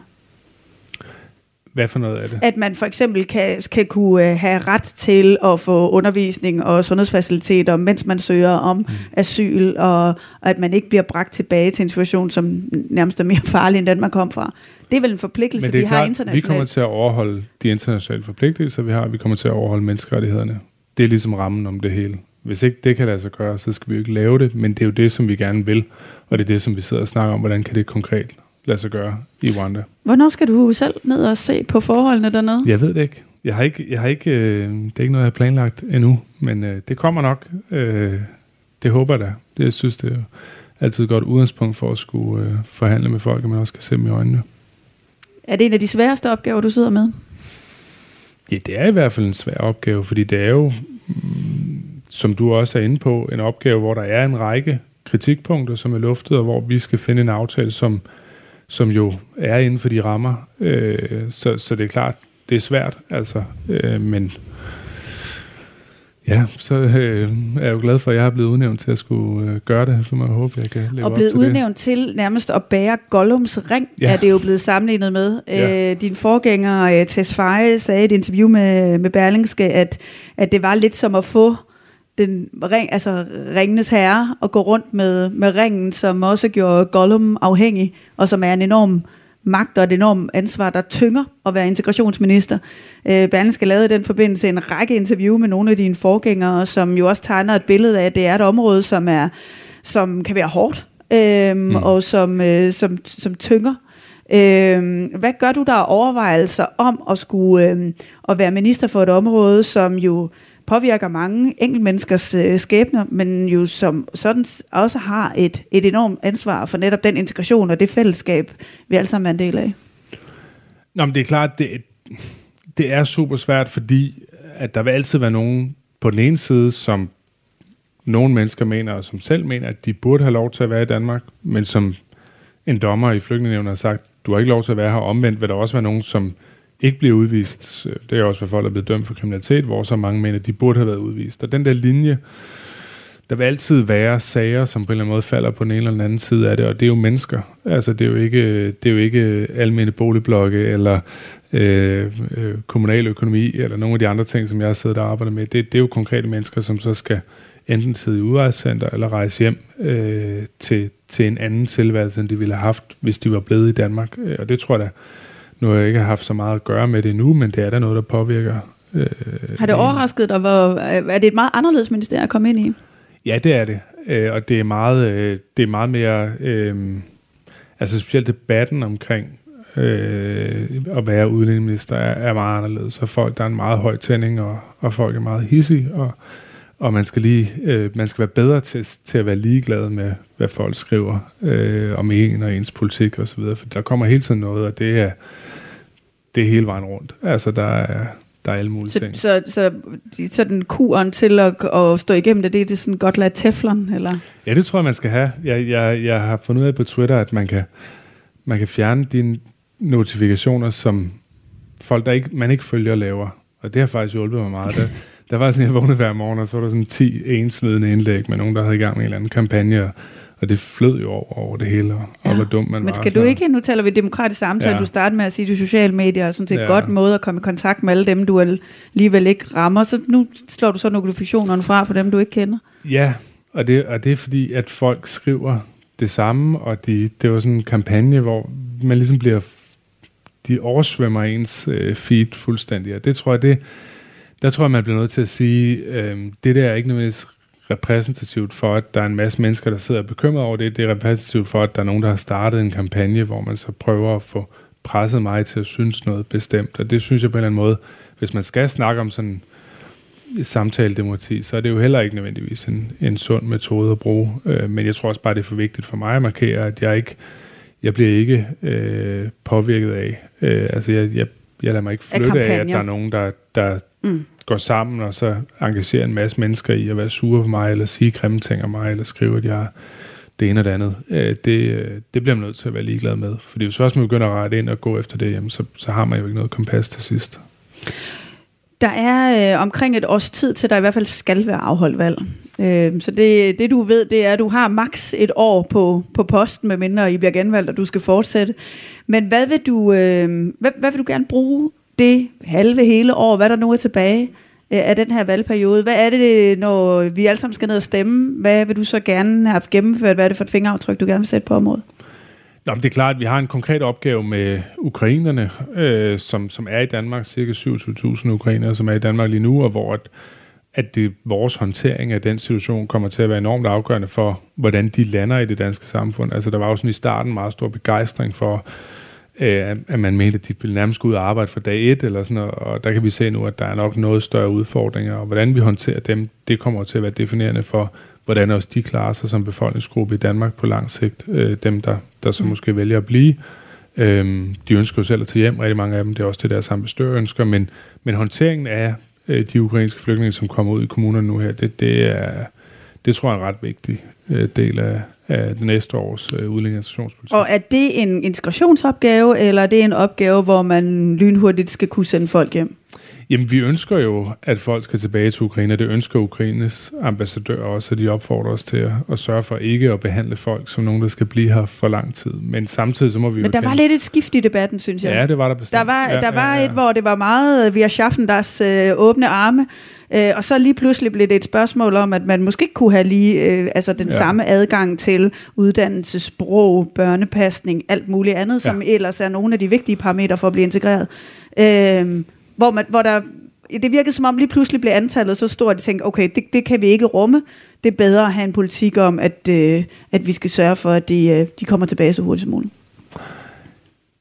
Hvad for noget af det? At man for eksempel kan, kan kunne øh, have ret til at få undervisning og sundhedsfaciliteter, mens man søger om mm. asyl, og, og at man ikke bliver bragt tilbage til en situation, som nærmest er mere farlig, end den man kom fra. Det er vel en forpligtelse, Men det vi er har klart, vi internationalt. kommer til at overholde de internationale forpligtelser, vi har. Vi kommer til at overholde menneskerettighederne. Det er ligesom rammen om det hele. Hvis ikke det kan lade sig gøre, så skal vi jo ikke lave det, men det er jo det, som vi gerne vil, og det er det, som vi sidder og snakker om, hvordan kan det konkret lade sig gøre i Rwanda. Hvornår skal du selv ned og se på forholdene dernede? Jeg ved det ikke. Jeg har ikke, jeg har ikke øh, det er ikke noget, jeg har planlagt endnu, men øh, det kommer nok. Øh, det håber jeg da. Det, jeg synes, det er altid et godt udgangspunkt for at skulle øh, forhandle med folk, og man også kan se dem i øjnene. Er det en af de sværeste opgaver, du sidder med? Ja, det er i hvert fald en svær opgave, fordi det er jo, mm, som du også er inde på, en opgave, hvor der er en række kritikpunkter, som er luftet, og hvor vi skal finde en aftale, som, som jo er inden for de rammer. Øh, så, så det er klart, det er svært, altså, øh, men ja, så øh, er jeg jo glad for, at jeg er blevet udnævnt til at skulle øh, gøre det, så jeg håbe, jeg kan leve og op blevet til det. udnævnt til nærmest at bære Gollums ring. Ja. er det jo blevet sammenlignet med. Ja. Øh, din forgænger, øh, Tess Feje, sagde i et interview med, med Berlingske, at, at det var lidt som at få den ring, altså ringenes herre og gå rundt med, med ringen, som også gjorde Gollum afhængig, og som er en enorm magt og et enormt ansvar, der tynger at være integrationsminister. Øh, Berlingske lavede i den forbindelse en række interview med nogle af dine forgængere, som jo også tegner et billede af, at det er et område, som, er, som kan være hårdt, øh, mm. og som, øh, som, som tynger. Øh, hvad gør du der overvejelser om at skulle øh, at være minister for et område, som jo påvirker mange enkeltmenneskers øh, skæbner, men jo som sådan også har et, et enormt ansvar for netop den integration og det fællesskab, vi alle sammen er en del af. Nå, men det er klart, det, det er super svært, fordi øh, at der vil altid være nogen på den ene side, som nogle mennesker mener, og som selv mener, at de burde have lov til at være i Danmark, men som en dommer i flygtningenevnet har sagt, du har ikke lov til at være her. Omvendt vil der også være nogen, som ikke bliver udvist. Øh, det er også, for folk er blevet dømt for kriminalitet, hvor så mange mener, at de burde have været udvist. Og den der linje, der vil altid være sager, som på en eller anden måde falder på den ene eller den anden side af det, og det er jo mennesker. Altså, det er jo ikke, det er jo ikke almene boligblokke, eller øh, øh, kommunal økonomi, eller nogle af de andre ting, som jeg har siddet og arbejdet med. Det, det er jo konkrete mennesker, som så skal enten sidde i udrejsecenter, eller rejse hjem øh, til, til en anden tilværelse, end de ville have haft, hvis de var blevet i Danmark. Øh, og det tror jeg da, nu har jeg ikke haft så meget at gøre med det nu, men det er da noget, der påvirker. Øh, har det overrasket dig? Hvor, er det et meget anderledes ministerium at komme ind i? Ja, det er det. Øh, og det er meget, øh, det er meget mere... Øh, altså specielt debatten omkring øh, at være udlændingeminister er, er meget anderledes. Så folk, der er en meget høj tænding, og, og folk er meget hissige, og, og man skal lige øh, man skal være bedre til, til at være ligeglad med, hvad folk skriver øh, om en og ens politik osv., for der kommer hele tiden noget, og det er, det er hele vejen rundt. Altså, der er, der er alle mulige så, ting. Så, så, så den kuren til at, at stå igennem det, det er det sådan godt lade teflon, eller? Ja, det tror jeg, man skal have. Jeg, jeg, jeg har fundet ud af på Twitter, at man kan, man kan fjerne dine notifikationer, som folk, der ikke, man ikke følger, laver. Og det har faktisk hjulpet mig meget. Der, der var sådan, jeg vågnede hver morgen, og så var der sådan 10 enslydende indlæg med nogen, der havde i gang med en eller anden kampagne, og det flød jo over, over det hele, og ja. hvor dum man Men var. skal du ikke, nu taler vi demokratisk samtale, ja. du starter med at sige, at sociale medier er sådan set ja. godt måde at komme i kontakt med alle dem, du alligevel ikke rammer, så nu slår du så notifikationerne fra på dem, du ikke kender. Ja, og det, og det er fordi, at folk skriver det samme, og de, det var sådan en kampagne, hvor man ligesom bliver, de oversvømmer ens øh, feed fuldstændig, og det tror jeg, det, der tror jeg, man bliver nødt til at sige, øh, det der er ikke nødvendigvis repræsentativt for, at der er en masse mennesker, der sidder bekymret over det. Det er repræsentativt for, at der er nogen, der har startet en kampagne, hvor man så prøver at få presset mig til at synes noget bestemt. Og det synes jeg på en eller anden måde, hvis man skal snakke om sådan samtaledemokrati, så er det jo heller ikke nødvendigvis en, en sund metode at bruge. Øh, men jeg tror også bare, det er for vigtigt for mig at markere, at jeg ikke jeg bliver ikke øh, påvirket af. Øh, altså, jeg, jeg, jeg lader mig ikke flytte af, af, at der er nogen, der, der mm går sammen og så engagerer en masse mennesker i at være sure på mig, eller sige grimme ting om mig, eller skrive, at jeg det ene og det andet. Øh, det, øh, det bliver man nødt til at være ligeglad med. Fordi hvis først man begynder at rette ind og gå efter det, jamen, så, så har man jo ikke noget kompas til sidst. Der er øh, omkring et års tid til, der i hvert fald skal være afholdt valg. Øh, så det, det du ved, det er, at du har maks et år på, på posten, medmindre I bliver genvalgt, og du skal fortsætte. Men hvad vil du, øh, hvad, hvad vil du gerne bruge det halve hele år, hvad der nu er tilbage øh, af den her valgperiode. Hvad er det, når vi alle sammen skal ned og stemme? Hvad vil du så gerne have gennemført? Hvad er det for et fingeraftryk, du gerne vil sætte på området? Nå, men det er klart, at vi har en konkret opgave med ukrainerne, øh, som, som er i Danmark, cirka 27.000 ukrainere, som er i Danmark lige nu, og hvor at, at det, vores håndtering af den situation kommer til at være enormt afgørende for, hvordan de lander i det danske samfund. Altså, der var jo sådan i starten meget stor begejstring for, øh, at man mente, at de ville nærmest gå ud og arbejde for dag et, eller sådan noget, og der kan vi se nu, at der er nok noget større udfordringer, og hvordan vi håndterer dem, det kommer til at være definerende for, hvordan også de klarer sig som befolkningsgruppe i Danmark på lang sigt, øh, dem der, der så mm. måske vælger at blive. Øh, de ønsker jo selv at tage hjem, rigtig mange af dem, det er også det, deres ambassadører ønsker, men, men håndteringen af øh, de ukrainske flygtninge, som kommer ud i kommunerne nu her, det, det, er, det tror jeg er en ret vigtig øh, del af, af det næste års øh, udlændingepolitik. Og er det en integrationsopgave, eller er det en opgave, hvor man lynhurtigt skal kunne sende folk hjem? Jamen, vi ønsker jo, at folk skal tilbage til Ukraine. Det ønsker Ukraines ambassadør også, og de opfordrer os til at, at sørge for ikke at behandle folk som nogen, der skal blive her for lang tid. Men samtidig så må vi Men der var lidt et skift i debatten, synes jeg. Ja, det var der bestemt. Der var, ja, der var ja, ja. et, hvor det var meget via schaffen deres øh, åbne arme, øh, og så lige pludselig blev det et spørgsmål om, at man måske ikke kunne have lige øh, altså den Ja. ja. samme adgang til uddannelse, sprog, børnepasning, alt muligt andet, som ellers er nogle af de vigtige parametre for at blive integreret. Øh, hvor, man, hvor der, det virkede som om lige pludselig blev antallet så stort, at de tænkte, okay, det, det kan vi ikke rumme. Det er bedre at have en politik om, at, øh, at vi skal sørge for, at de, øh, de kommer tilbage så hurtigt som muligt.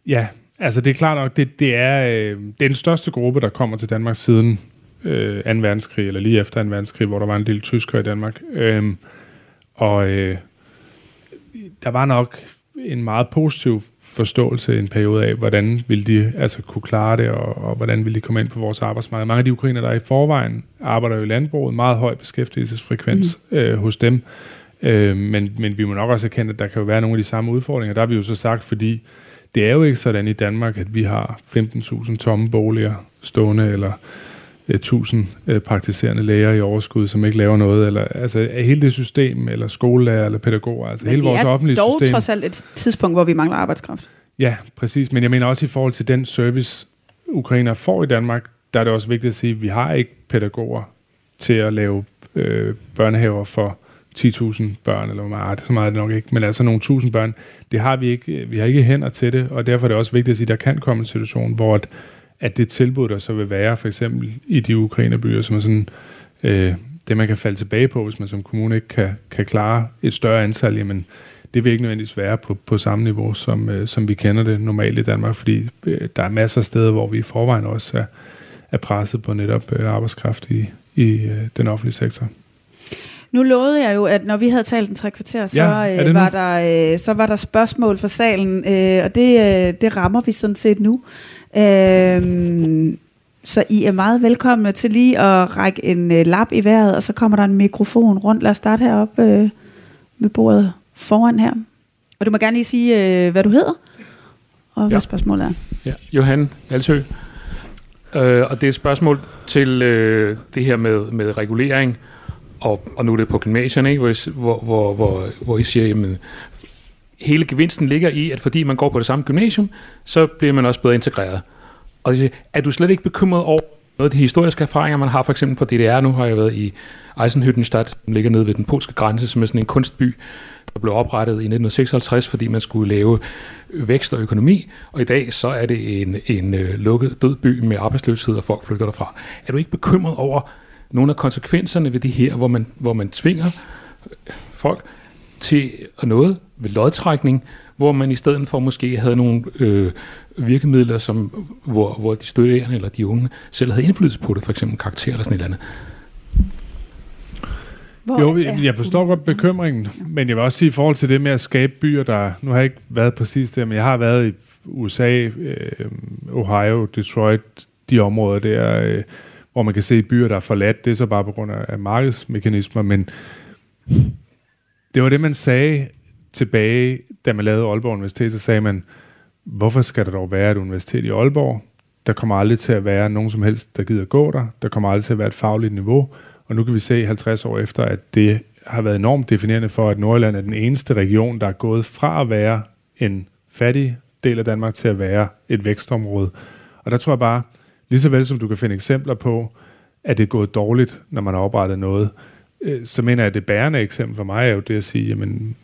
Ja, altså det er klart nok, det, det, er, øh, det er den største gruppe, der kommer til Danmark siden øh, 2. verdenskrig, eller lige efter 2. verdenskrig, hvor der var en del tyskere i Danmark. Øhm, og øh, der var nok en meget positiv forståelse i en periode af, hvordan ville de altså kunne klare det, og, og hvordan ville de komme ind på vores arbejdsmarked. Mange af de ukrainer, der er i forvejen arbejder jo i landbruget, meget høj beskæftigelsesfrekvens mm. øh, hos dem. Øh, men, men vi må nok også erkende, at der kan jo være nogle af de samme udfordringer. Der har vi jo så sagt, fordi det er jo ikke sådan i Danmark, at vi har 15.000 tomme boliger stående, eller øh, 1000 øh, praktiserende læger i overskud, som ikke laver noget, eller altså er hele det system, eller skolelærer, eller pædagoger, altså Men hele det vores er offentlige dog system. trods alt et tidspunkt, hvor vi mangler arbejdskraft. Ja, præcis. Men jeg mener også i forhold til den service, ukrainer får i Danmark, der er det også vigtigt at sige, at vi har ikke pædagoger til at lave øh, børnehaver for 10.000 børn, eller hvor meget, det er så meget er det nok ikke, men altså nogle tusind børn, det har vi ikke, vi har ikke hænder til det, og derfor er det også vigtigt at sige, at der kan komme en situation, hvor at, at det tilbud, der så vil være, for eksempel i de ukrainerbyer, som er sådan, øh, det man kan falde tilbage på, hvis man som kommune ikke kan, kan klare et større antal, jamen det vil ikke nødvendigvis være på, på samme niveau, som, øh, som vi kender det normalt i Danmark, fordi øh, der er masser af steder, hvor vi i forvejen også er, er presset på netop øh, arbejdskraft i, i øh, den offentlige sektor. Nu lovede jeg jo, at når vi havde talt en tre kvarter, så, Ja, øh, var, der, øh, så var der spørgsmål for salen, øh, og det, øh, det rammer vi sådan set nu. Øh, så I er meget velkomne til lige at række en øh, lap i vejret, og så kommer der en mikrofon rundt. Lad os starte heroppe øh, ved bordet foran her. Og du må gerne lige sige, øh, hvad du hedder, og hvad Ja. spørgsmålet er. Ja, Johan Alsø. Øh, og det er et spørgsmål til øh, det her med, med regulering, og, og nu er det på gymnasierne, ikke? Hvor, hvor, hvor, hvor I siger, jamen, hele gevinsten ligger i, at fordi man går på det samme gymnasium, så bliver man også bedre integreret. Og siger, er du slet ikke bekymret over noget af de historiske erfaringer, man har for eksempel fra DDR? Nu har jeg været i Eisenhüttenstadt, som ligger nede ved den polske grænse, som er sådan en kunstby, der blev oprettet i 1956, fordi man skulle lave vækst og økonomi, og i dag så er det en, en øh, lukket død by med arbejdsløshed, og folk flygter derfra. Er du ikke bekymret over nogle af konsekvenserne ved det her, hvor man, hvor man tvinger folk til noget ved lodtrækning, hvor man i stedet for måske havde nogle øh, virkemidler, som, hvor, hvor de studerende eller de unge selv havde indflydelse på det, for eksempel karakter eller sådan et eller andet. Hvor, Jo, jeg, forstår godt bekymringen, men jeg vil også sige i forhold til det med at skabe byer, der... Nu har jeg ikke været præcis der, men jeg har været i USA, øh, Ohio, Detroit, de områder der, øh, hvor man kan se byer, der er forladt. Det er så bare på grund af, af markedsmekanismer, men det var det, man sagde tilbage, da man lavede Aalborg Universitet, så sagde man, hvorfor skal der dog være et universitet i Aalborg? Der kommer aldrig til at være nogen som helst, der gider gå der. Der kommer aldrig til at være et fagligt niveau. Og nu kan vi se 50 år efter, at det har været enormt definerende for, at Nordjylland er den eneste region, der er gået fra at være en fattig del af Danmark til at være et vækstområde. Og der tror jeg bare, lige så vel som du kan finde eksempler på, at det er gået dårligt, når man har oprettet noget, Øh, så mener jeg, at det bærende eksempel for mig er jo det at sige, jamen,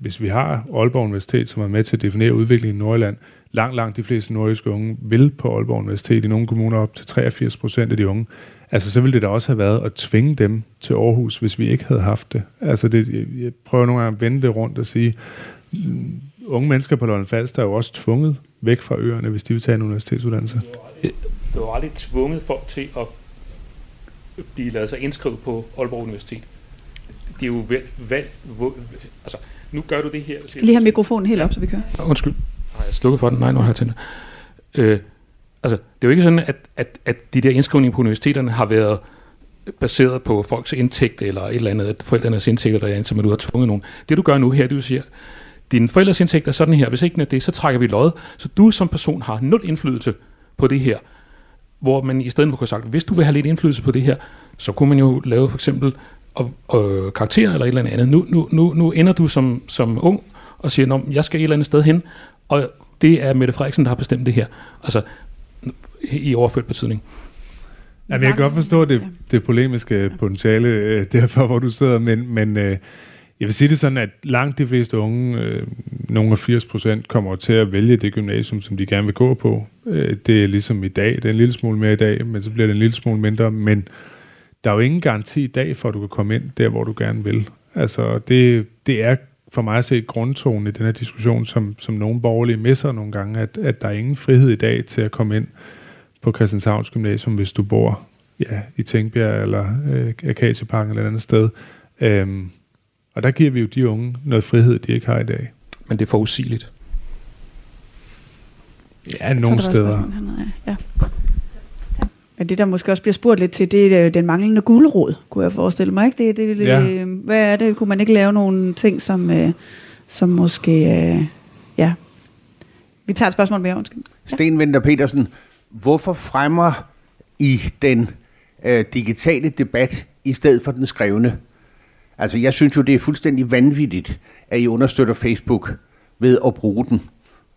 hvis vi har Aalborg Universitet, som er med til at definere udviklingen i Nordjylland, langt, langt de fleste nordiske unge vil på Aalborg Universitet, i nogle kommuner op til 83 procent af de unge, altså så ville det da også have været at tvinge dem til Aarhus, hvis vi ikke havde haft det. Altså det, jeg, prøver nogle gange at vende det rundt og sige, unge mennesker på Lolland Falster er jo også tvunget væk fra øerne, hvis de vil tage en universitetsuddannelse. Du har aldrig tvunget folk til at blive lavet sig indskrive på Aalborg Universitet. Det er jo valg, valg hvor, altså, nu gør du det her. skal lige have mikrofonen helt op, så vi kører. Undskyld. Har jeg slukket for den? Nej, nu har jeg tændt øh, Altså, det er jo ikke sådan, at, at, at de der indskrivninger på universiteterne har været baseret på folks indtægt eller et eller andet, at forældrenes indtægter, der er, som du har tvunget nogen. Det du gør nu her, det du siger, din forældres indtægt er sådan her, hvis ikke den er det, så trækker vi lod, så du som person har nul indflydelse på det her. Hvor man i stedet for kunne have sagt, hvis du vil have lidt indflydelse på det her, så kunne man jo lave for eksempel og, og karakterer eller et eller andet. Nu, nu, nu, nu ender du som, som ung og siger, at jeg skal et eller andet sted hen, og det er Mette Frederiksen, der har bestemt det her. Altså, i overført betydning. Jamen, jeg kan godt forstå det, det polemiske potentiale øh, derfor, hvor du sidder, men, men øh, jeg vil sige det sådan, at langt de fleste unge, øh, nogle af 80 procent, kommer til at vælge det gymnasium, som de gerne vil gå på. Øh, det er ligesom i dag, det er en lille smule mere i dag, men så bliver det en lille smule mindre, men der er jo ingen garanti i dag for, at du kan komme ind der, hvor du gerne vil. Altså, det, det er for mig at se grundtonen i den her diskussion, som, som nogle borgerlige misser nogle gange, at, at der er ingen frihed i dag til at komme ind på Christianshavns Gymnasium, hvis du bor ja, i Tænkbjerg eller øh, Akacieparken eller et andet sted. Øhm, og der giver vi jo de unge noget frihed, de ikke har i dag. Men det er forudsigeligt. Ja, nogle steder. Ja. Men det, der måske også bliver spurgt lidt til, det er den manglende gulerod, kunne jeg forestille mig. Ikke? Det, det, ja. Øh, hvad er det? Kunne man ikke lave nogle ting, som, øh, som måske... Øh, ja. Vi tager et spørgsmål mere, undskyld. Ja. Sten Winter Petersen, hvorfor fremmer I den øh, digitale debat i stedet for den skrevne? Altså, jeg synes jo, det er fuldstændig vanvittigt, at I understøtter Facebook ved at bruge den.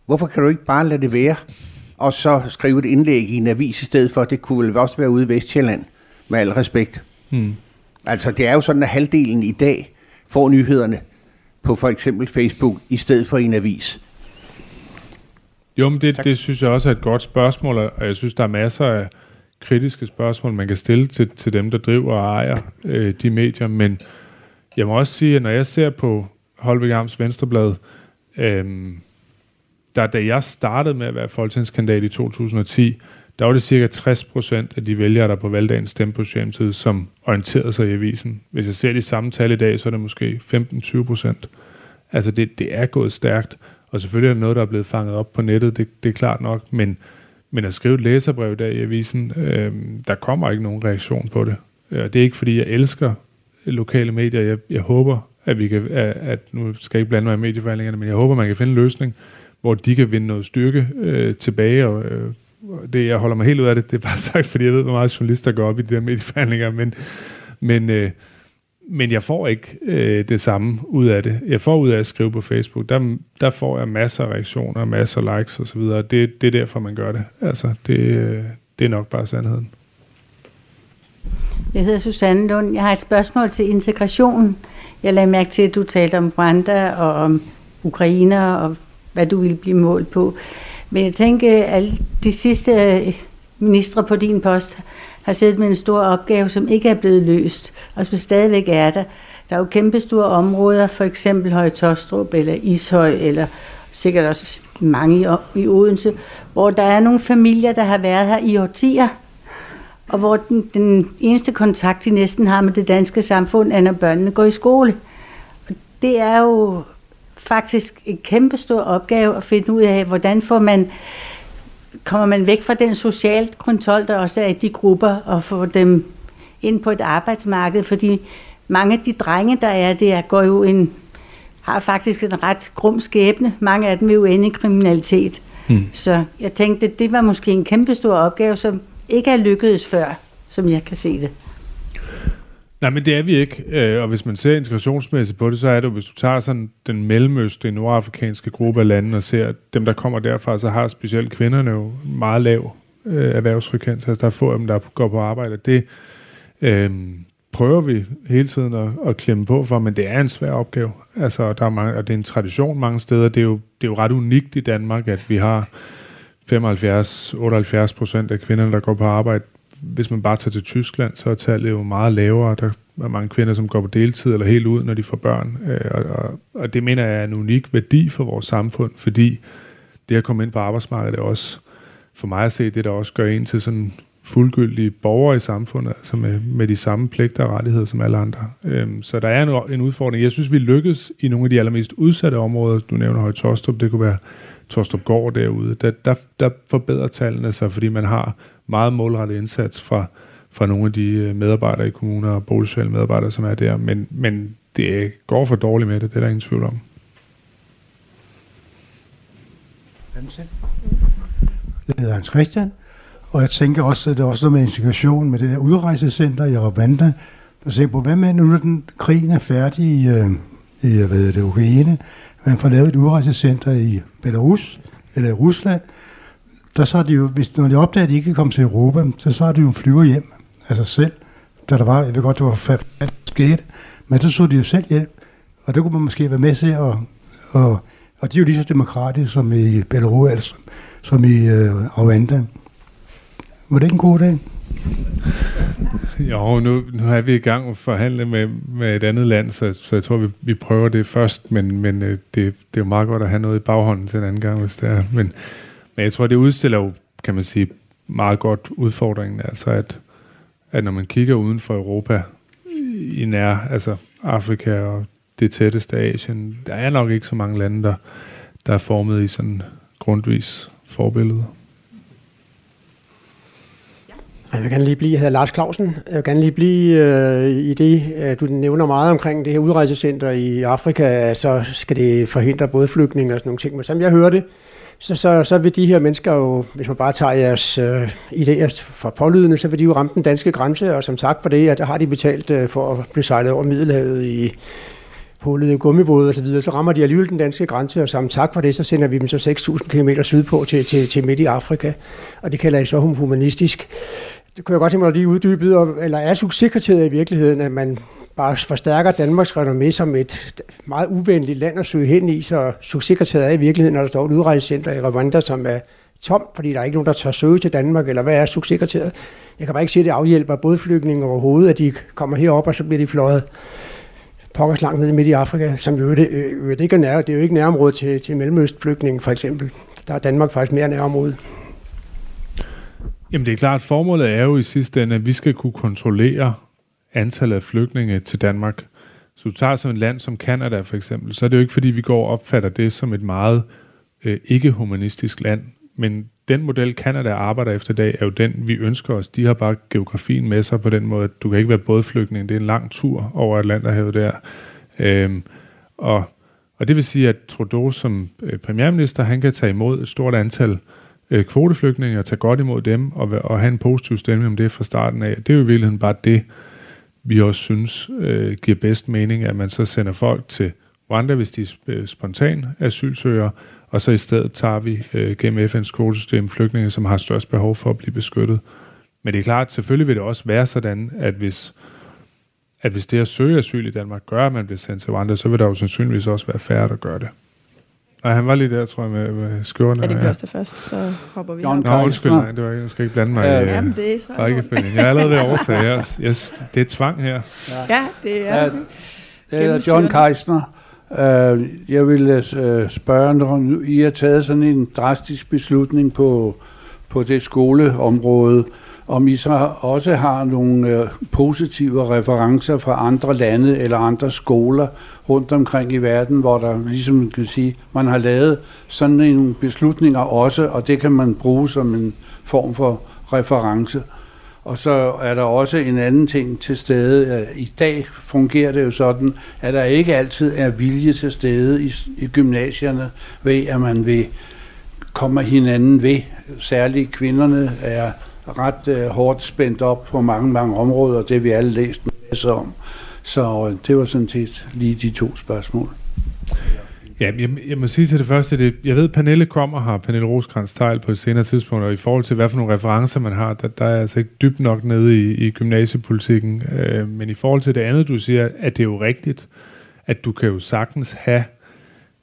Hvorfor kan du ikke bare lade det være? og så skrive et indlæg i en avis i stedet for. Det kunne vel også være ude i Vestjylland, med al respekt. Hmm. Altså, det er jo sådan, at halvdelen i dag får nyhederne på for eksempel Facebook, i stedet for en avis. Jo, men det, det synes jeg også er et godt spørgsmål, og jeg synes, der er masser af kritiske spørgsmål, man kan stille til, til dem, der driver og ejer øh, de medier, men jeg må også sige, at når jeg ser på Holbæk Arms Venstreblad, øhm, der, da jeg startede med at være folketingskandidat i 2010, der var det cirka 60 procent af de vælgere, der på valgdagen stemte på Socialdemokratiet, som orienterede sig i avisen. Hvis jeg ser de samme tal i dag, så er det måske 15-20 procent. Altså det, det er gået stærkt, og selvfølgelig er det noget, der er blevet fanget op på nettet, det, det er klart nok, men, men at skrive et læserbrev der i avisen, øh, der kommer ikke nogen reaktion på det. Øh, det er ikke fordi, jeg elsker lokale medier. Jeg, jeg håber, at vi kan, at, at nu skal jeg ikke blande mig i medieforhandlingerne, men jeg håber, man kan finde en løsning, hvor de kan vinde noget styrke øh, tilbage, og øh, det, jeg holder mig helt ud af det, det er bare sagt, fordi jeg ved, hvor meget journalister går op i de der medieforhandlinger, men, men, øh, men jeg får ikke øh, det samme ud af det. Jeg får ud af at skrive på Facebook, der, der får jeg masser af reaktioner, masser af likes osv., det, det er derfor, man gør det. Altså, det, øh, det er nok bare sandheden. Jeg hedder Susanne Lund. Jeg har et spørgsmål til integration. Jeg lagde mærke til, at du talte om Rwanda og om Ukrainer og hvad du vil blive målt på. Men jeg tænker, at alle de sidste øh, ministre på din post har siddet med en stor opgave, som ikke er blevet løst, og som stadigvæk er der. Der er jo kæmpe store områder, for eksempel Høje Tostrup eller Ishøj, eller sikkert også mange i Odense, hvor der er nogle familier, der har været her i årtier, og hvor den, den eneste kontakt, de næsten har med det danske samfund, er, når børnene går i skole. Og det er jo faktisk en kæmpe stor opgave at finde ud af, hvordan får man kommer man væk fra den sociale kontrol, der også er i de grupper, og får dem ind på et arbejdsmarked, fordi mange af de drenge, der er der, går jo en, har faktisk en ret grum skæbne. Mange af dem er jo inde i kriminalitet. Hmm. Så jeg tænkte, det var måske en kæmpe stor opgave, som ikke er lykkedes før, som jeg kan se det. Nej, men det er vi ikke. Øh, og hvis man ser integrationsmæssigt på det, så er det jo, hvis du tager sådan den mellemøstlige, nordafrikanske gruppe af lande og ser dem, der kommer derfra, så har specielt kvinderne jo meget lav øh, erhvervsfrekvens. Altså der er få af dem, der går på arbejde. Det øh, prøver vi hele tiden at, at klemme på for, men det er en svær opgave. Altså, der er mange, og det er en tradition mange steder. Det er jo, det er jo ret unikt i Danmark, at vi har 75-78 procent af kvinderne, der går på arbejde hvis man bare tager til Tyskland, så er tallet jo meget lavere. Der er mange kvinder, som går på deltid eller helt ud, når de får børn. Øh, og, og, og det mener jeg er en unik værdi for vores samfund, fordi det at komme ind på arbejdsmarkedet er også, for mig at se, det der også gør en til sådan fuldgyldige borgere i samfundet, altså med, med de samme pligter og rettigheder som alle andre. Øhm, så der er en, en udfordring. Jeg synes, vi lykkes i nogle af de allermest udsatte områder. Du nævner Høje Tostrup, det kunne være Torstrup Gård derude. Der, der, der forbedrer tallene sig, fordi man har meget målrettet indsats fra, fra nogle af de øh, medarbejdere i kommuner og boligsociale medarbejdere, som er der, men, men det går for dårligt med det, det er der ingen tvivl om. Jeg hedder Hans Christian, Og jeg tænker også, at det er også noget med integration med det der udrejsecenter i Rwanda. For se på, hvad med nu, når den krigen er færdig i, øh, i hvad det, Ukraine, man får lavet et udrejsecenter i Belarus, eller i Rusland, der så er de jo, hvis, når de opdager, at de ikke kan komme til Europa, så så er de jo flyver hjem af sig selv. Da der var, jeg ved godt, det var forfærdeligt skete, men så så de jo selv hjælp, og det kunne man måske være med til, at, og, og de er jo lige så demokratiske som i Belarus, altså, som i øh, Rwanda. Var det ikke en god dag? Jo, nu, nu er vi i gang med at forhandle med, med et andet land, så, så jeg tror, vi, vi prøver det først, men, men øh, det, det er jo meget godt at have noget i baghånden til en anden gang, hvis det er. Men, men jeg tror, det udstiller jo, kan man sige, meget godt udfordringen, altså at, at når man kigger uden for Europa, i nær, altså Afrika og det tætteste Asien, der er nok ikke så mange lande, der, der er formet i sådan grundvis forbillede. Jeg vil gerne lige blive, jeg hedder Lars Clausen. Jeg vil gerne lige blive øh, i det, at du nævner meget omkring det her udrejsecenter i Afrika, så skal det forhindre både flygtninge og sådan nogle ting. Men som jeg hørte, så, så, så vil de her mennesker jo, hvis man bare tager jeres øh, idéer fra pålydende, så vil de jo ramme den danske grænse, og som sagt for det, at der har de betalt øh, for at blive sejlet over Middelhavet i hullede gummibåde og så videre, så rammer de alligevel den danske grænse, og som tak for det, så sender vi dem så 6.000 km sydpå til, til, til midt i Afrika, og det kalder I så humanistisk. Det kunne jeg godt tænke mig lige uddybe, eller er succeskriteriet i virkeligheden, at man bare forstærker Danmarks renommé som et meget uvenligt land at søge hen i, så succeskriteriet er i virkeligheden, når der står et udrejsecenter i Rwanda, som er tomt, fordi der er ikke nogen, der tør søge til Danmark, eller hvad er succeskriteriet? Jeg kan bare ikke sige, at det afhjælper både flygtninge overhovedet, at de kommer herop, og så bliver de fløjet pokkers langt ned midt i Afrika, som jo det, øh, ikke er nær, det er jo ikke nærområde til, til Mellemøstflygtninge for eksempel. Der er Danmark faktisk mere nærområde. Jamen det er klart, formålet er jo i sidste ende, at vi skal kunne kontrollere antallet af flygtninge til Danmark. Så du tager som et land som Kanada for eksempel, så er det jo ikke fordi, vi går og opfatter det som et meget øh, ikke-humanistisk land. Men den model, Kanada arbejder efter i dag, er jo den, vi ønsker os. De har bare geografien med sig på den måde, at du kan ikke være bådflygtning. Det er en lang tur over Atlanterhavet der. Øhm, og, og det vil sige, at Trudeau som øh, premierminister, han kan tage imod et stort antal øh, Øh, kvoteflygtninge og tage godt imod dem og, og have en positiv stemning om det fra starten af. Det er jo i virkeligheden bare det, vi også synes øh, giver bedst mening, at man så sender folk til Rwanda, hvis de er øh, spontan asylsøgere, og så i stedet tager vi øh, gennem FN's kvotesystem flygtninge, som har størst behov for at blive beskyttet. Men det er klart, selvfølgelig vil det også være sådan, at hvis, at hvis det at søge asyl i Danmark gør, at man bliver sendt til Rwanda, så vil der jo sandsynligvis også være færre, der gør det. Og han var lige der, tror jeg, med, med skjorten. Er det første ja. først, så hopper vi. John Nå, undskyld, nej, det var, jeg skal ikke blande mig ja, i jamen, det er så rækkefølgen. Jeg er allerede ved at overtage. Jeg, jeg, det er tvang her. Ja, ja det er... Ja, det er John Keisner. Uh, jeg vil uh, spørge, når I har taget sådan en drastisk beslutning på, på det skoleområde, om I så også har nogle uh, positive referencer fra andre lande eller andre skoler rundt omkring i verden, hvor der ligesom kan sige, man har lavet sådan nogle beslutninger også, og det kan man bruge som en form for reference. Og så er der også en anden ting til stede. Øh, I dag fungerer det jo sådan, at der ikke altid er vilje til stede i, i gymnasierne ved, at man vil komme hinanden ved. Særligt kvinderne er ret øh, hårdt spændt op på mange, mange områder, det vi alle læst masser om. Så øh, det var sådan set lige de to spørgsmål. Ja, jeg, jeg må sige til det første, det, jeg ved, Pernille kommer har Pernille Roskrantz Tejl på et senere tidspunkt, og i forhold til, hvad for nogle referencer man har, der, der er altså ikke dybt nok nede i, i gymnasiepolitikken. Øh, men i forhold til det andet, du siger, at det er jo rigtigt, at du kan jo sagtens have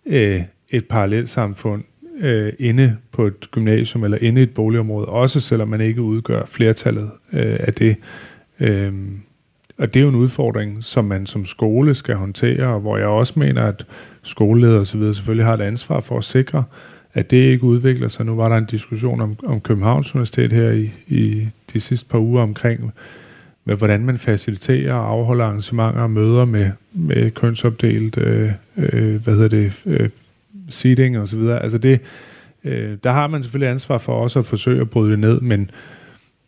øh, et parallelt samfund øh, inde på et gymnasium eller inde i et boligområde, også selvom man ikke udgør flertallet øh, af det. Øh, og det er jo en udfordring, som man som skole skal håndtere, og hvor jeg også mener, at skoleledere osv. selvfølgelig har et ansvar for at sikre, at det ikke udvikler sig. Nu var der en diskussion om, om Københavns Universitet her i, i de sidste par uger omkring, med hvordan man faciliterer og afholder arrangementer og møder med, med kønsopdelt, øh, øh, hvad hedder det, øh, seeding og så videre. Altså det, øh, der har man selvfølgelig ansvar for også at forsøge at bryde det ned, men,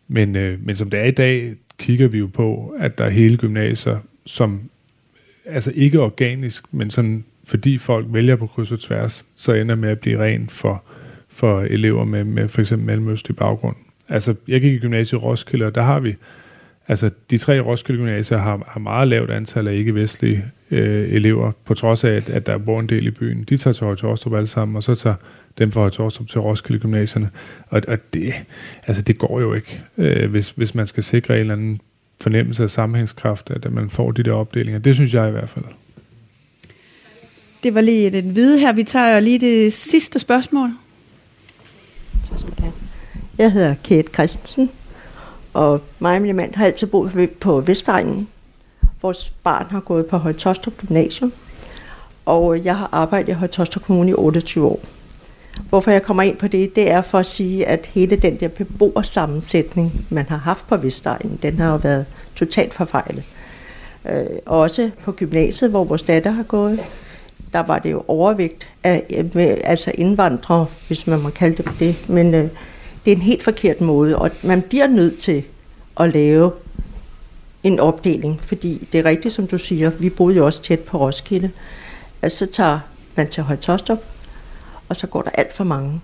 men, øh, men som det er i dag, kigger vi jo på, at der er hele gymnasier, som altså ikke organisk, men sådan fordi folk vælger på kryds og tværs, så ender med at blive ren for, for elever med, med for eksempel mellemøstlig baggrund. Altså, jeg gik i gymnasiet i Roskilde, og der har vi, altså de tre Roskilde gymnasier har, har meget lavt antal af ikke-vestlige øh, elever, på trods af, at, at der bor en del i byen. De tager til Høje alle sammen, og så tager dem fra Høje til Roskilde gymnasierne. Og, og det, altså, det går jo ikke, øh, hvis, hvis man skal sikre en eller anden fornemmelse af sammenhængskraft, at man får de der opdelinger. Det synes jeg i hvert fald. Det var lige den hvide her. Vi tager lige det sidste spørgsmål. Jeg hedder Kate Christensen, og mig og min mand har altid boet på Vestegnen. Vores barn har gået på Højtostrup Gymnasium, og øh, jeg har arbejdet i Højtostrup Kommune i 28 år. Hvorfor jeg kommer ind på det, det er for at sige, at hele den der beboersammensætning, man har haft på Vestegnen, den har jo været totalt forfejlet. Øh, også på gymnasiet, hvor vores datter har gået, der var det jo overvægt af med, altså indvandrere, hvis man må kalde det det. Men øh, det er en helt forkert måde, og man bliver nødt til at lave en opdeling, fordi det er rigtigt, som du siger, vi boede jo også tæt på Roskilde. Altså så tager man til Højtostrup, og så går der alt for mange.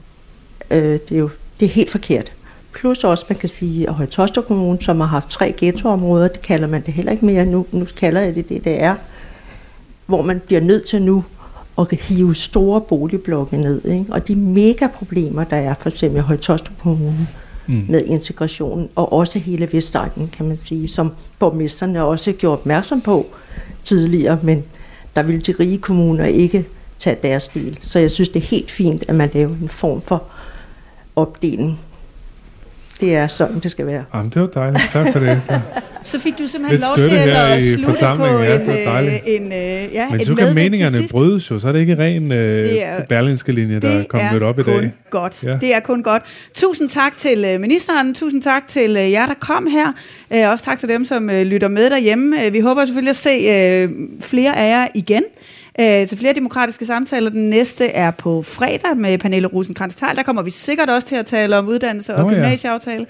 Øh, det er jo det er helt forkert. Plus også, man kan sige, at Højtostrup Kommune, som har haft tre ghettoområder, det kalder man det heller ikke mere. Nu, nu kalder jeg det det, det er. Hvor man bliver nødt til nu at hive store boligblokke ned. Ikke? Og de mega problemer, der er for eksempel i Højtostrup Kommune mm. med integrationen, og også hele Vestegnen, kan man sige, som borgmesterne også gjorde opmærksom på tidligere, men der ville de rige kommuner ikke tage deres del. Så jeg synes, det er helt fint, at man laver en form for opdeling det er sådan, det skal være. Jamen, det var dejligt. Tak for det. Så, så fik du simpelthen lov til at slutte på ja, en, øh, en, en, øh, ja, Men så kan meningerne brydes jo, så er det ikke ren øh, er, berlinske linje, der er kommet op i dag. Det er kun godt. Ja. Det er kun godt. Tusind tak til ministeren, tusind tak til jer, der kom her. Også tak til dem, som lytter med derhjemme. Vi håber selvfølgelig at se flere af jer igen øh, til flere demokratiske samtaler. Den næste er på fredag med Pernille rosenkrantz -Tal. Der kommer vi sikkert også til at tale om uddannelse og oh, gymnasieaftale.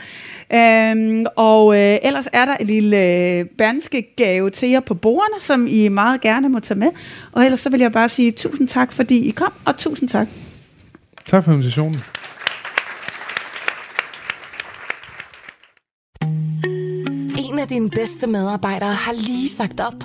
Ja. Øhm, og øh, ellers er der en lille øh, banske gave til jer på bordene, som I meget gerne må tage med. Og ellers så vil jeg bare sige tusind tak, fordi I kom, og tusind tak. Tak for invitationen. En af dine bedste medarbejdere har lige sagt op.